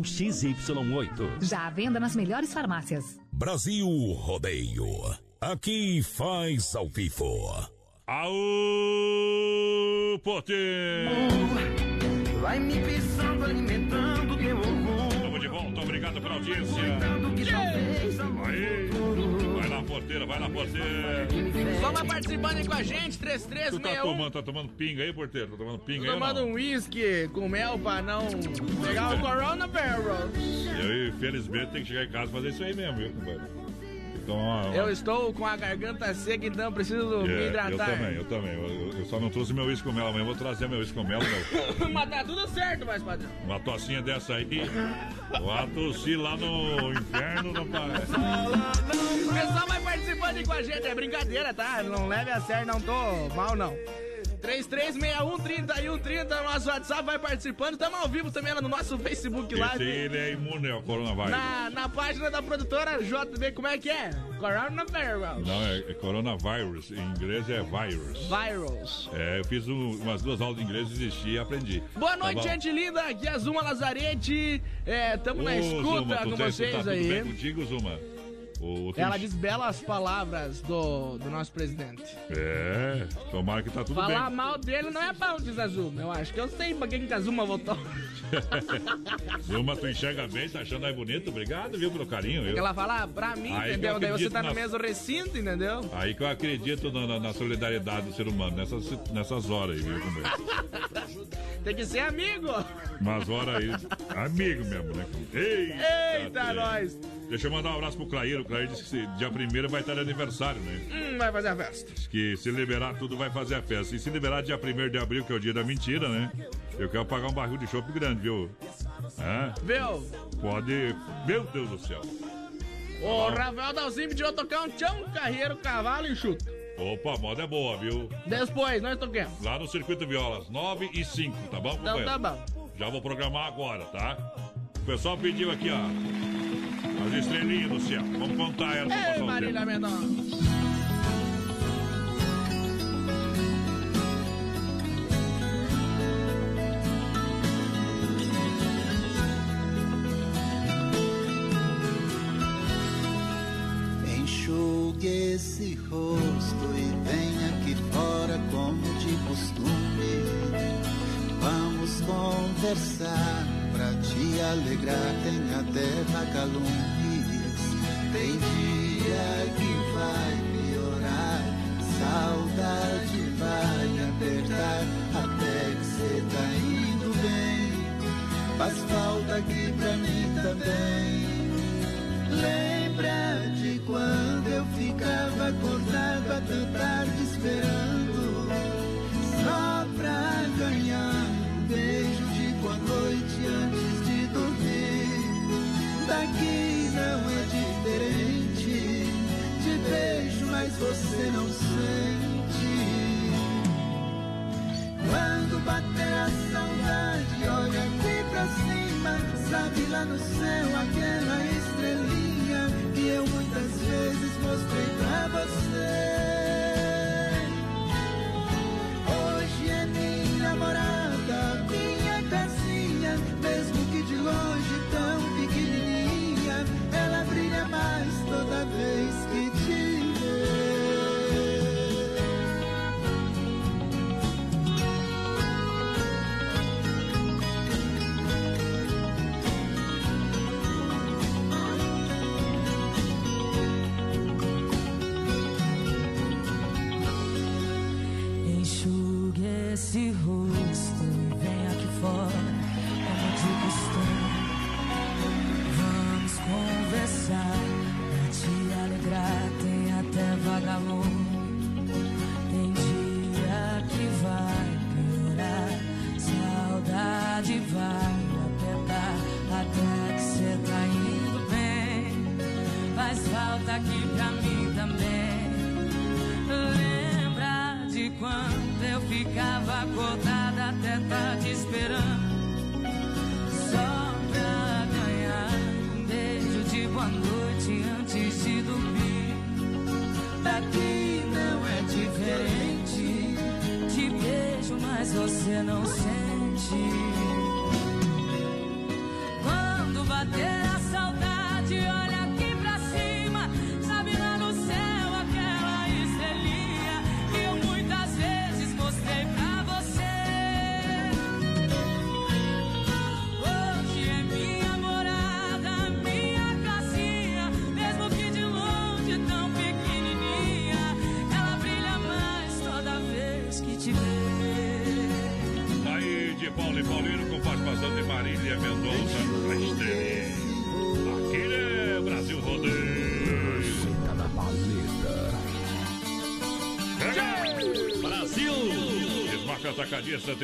XY8. Já à venda nas melhores farmácias. Brasil Rodeio. Aqui faz ao vivo. Aô, porteiro! Vai me pisando, alimentando teu orgulho. Estamos de volta, obrigado pela audiência. Lá, porteira, vai lá, porteira. Só vai participando aí com a gente, Tu tá 3361. tomando, tá tomando pinga aí, porteiro? Tá tomando pinga Tô aí tomando um whisky com mel pra não pegar o coronavirus. E aí, felizmente, tem que chegar em casa e fazer isso aí mesmo, viu, compadre? Uma... Eu estou com a garganta seca, então preciso me É, hidratar. eu também, eu também. Eu, eu só não trouxe meu uísque com mel. Amanhã eu vou trazer meu uísque com mel. Meu. Mas tá tudo certo, mais padrão. Uma tocinha dessa aí. Vou tossir lá no inferno, parece. O pessoal vai participando aí com a gente, é brincadeira, tá? Não leve a sério, não tô mal, não. 3361-3130, nosso WhatsApp vai participando. Estamos ao vivo também lá no nosso Facebook Esse Live. ele é imune ao coronavírus. Na, na página da produtora JB, como é que é? Coronavirus. Não, é, é coronavírus. Em inglês é virus. Virus. É, eu fiz um- umas duas aulas de inglês, desisti e aprendi. Boa Tá noite, bom? gente linda. Aqui é a Zuma Lazarete. É, tamo na escuta Zuma, com tá- vocês tá tudo aí. bem contigo, Zuma? Ela diz belas palavras do, do nosso presidente. É, tomara que tá tudo Falar bem. mal dele não é bom, diz a Zuma. Eu acho que eu sei pra quem que a Zuma votou. Zuma, tu enxerga bem, tá achando aí bonito? Obrigado, viu, pelo carinho. Eu- ela fala pra mim, Aí entendeu? eu Daí você tá no na- mesmo recinto, entendeu? Aí que eu acredito na, na- na solidariedade do ser humano, nessas, nessas horas aí, viu, companheiro? Tem que ser amigo. Umas horas aí, amigo mesmo, né? Eita, Eita, nós. Deixa eu mandar um abraço pro Clair. Clair disse que dia 1 vai estar de aniversário, né? Hum, vai fazer a festa. Diz que se liberar tudo vai fazer a festa. E se liberar dia 1 de abril, que é o dia da mentira, né? Eu quero pagar um barril de chopp grande, viu? Hã? Viu? Pode. Meu Deus do céu. O Rafael Dalzinho pediu tocar um tchão, carreiro, cavalo e chuto. Opa, a moda é boa, viu? Depois, nós toquemos. Lá no Circuito Violas, 9 e 5, tá bom? Então tá bom. Já vou programar agora, tá? O pessoal pediu aqui, ó. As estrelinhas do céu. Vamos contar elas pra Ei, Marília. Mendonça. Enxugue esse rosto e venha aqui fora como de costume. Vamos conversar pra te alegrar, tem até vagalumes. Tem dia que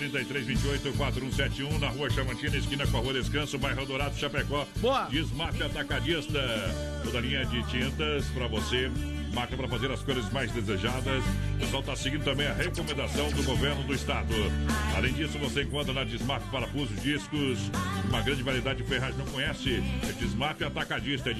3328-4171 na rua Chamantina, esquina com a rua Descanso, bairro Dourado, Chapecó. Boa! Desmarca Atacadista. Toda linha de tintas para você. Marca para fazer as cores mais desejadas. O pessoal está seguindo também a recomendação do governo do estado. Além disso, você encontra na Desmarca parafusos, discos, uma grande variedade de ferragens. Não conhece? É Atacadista. É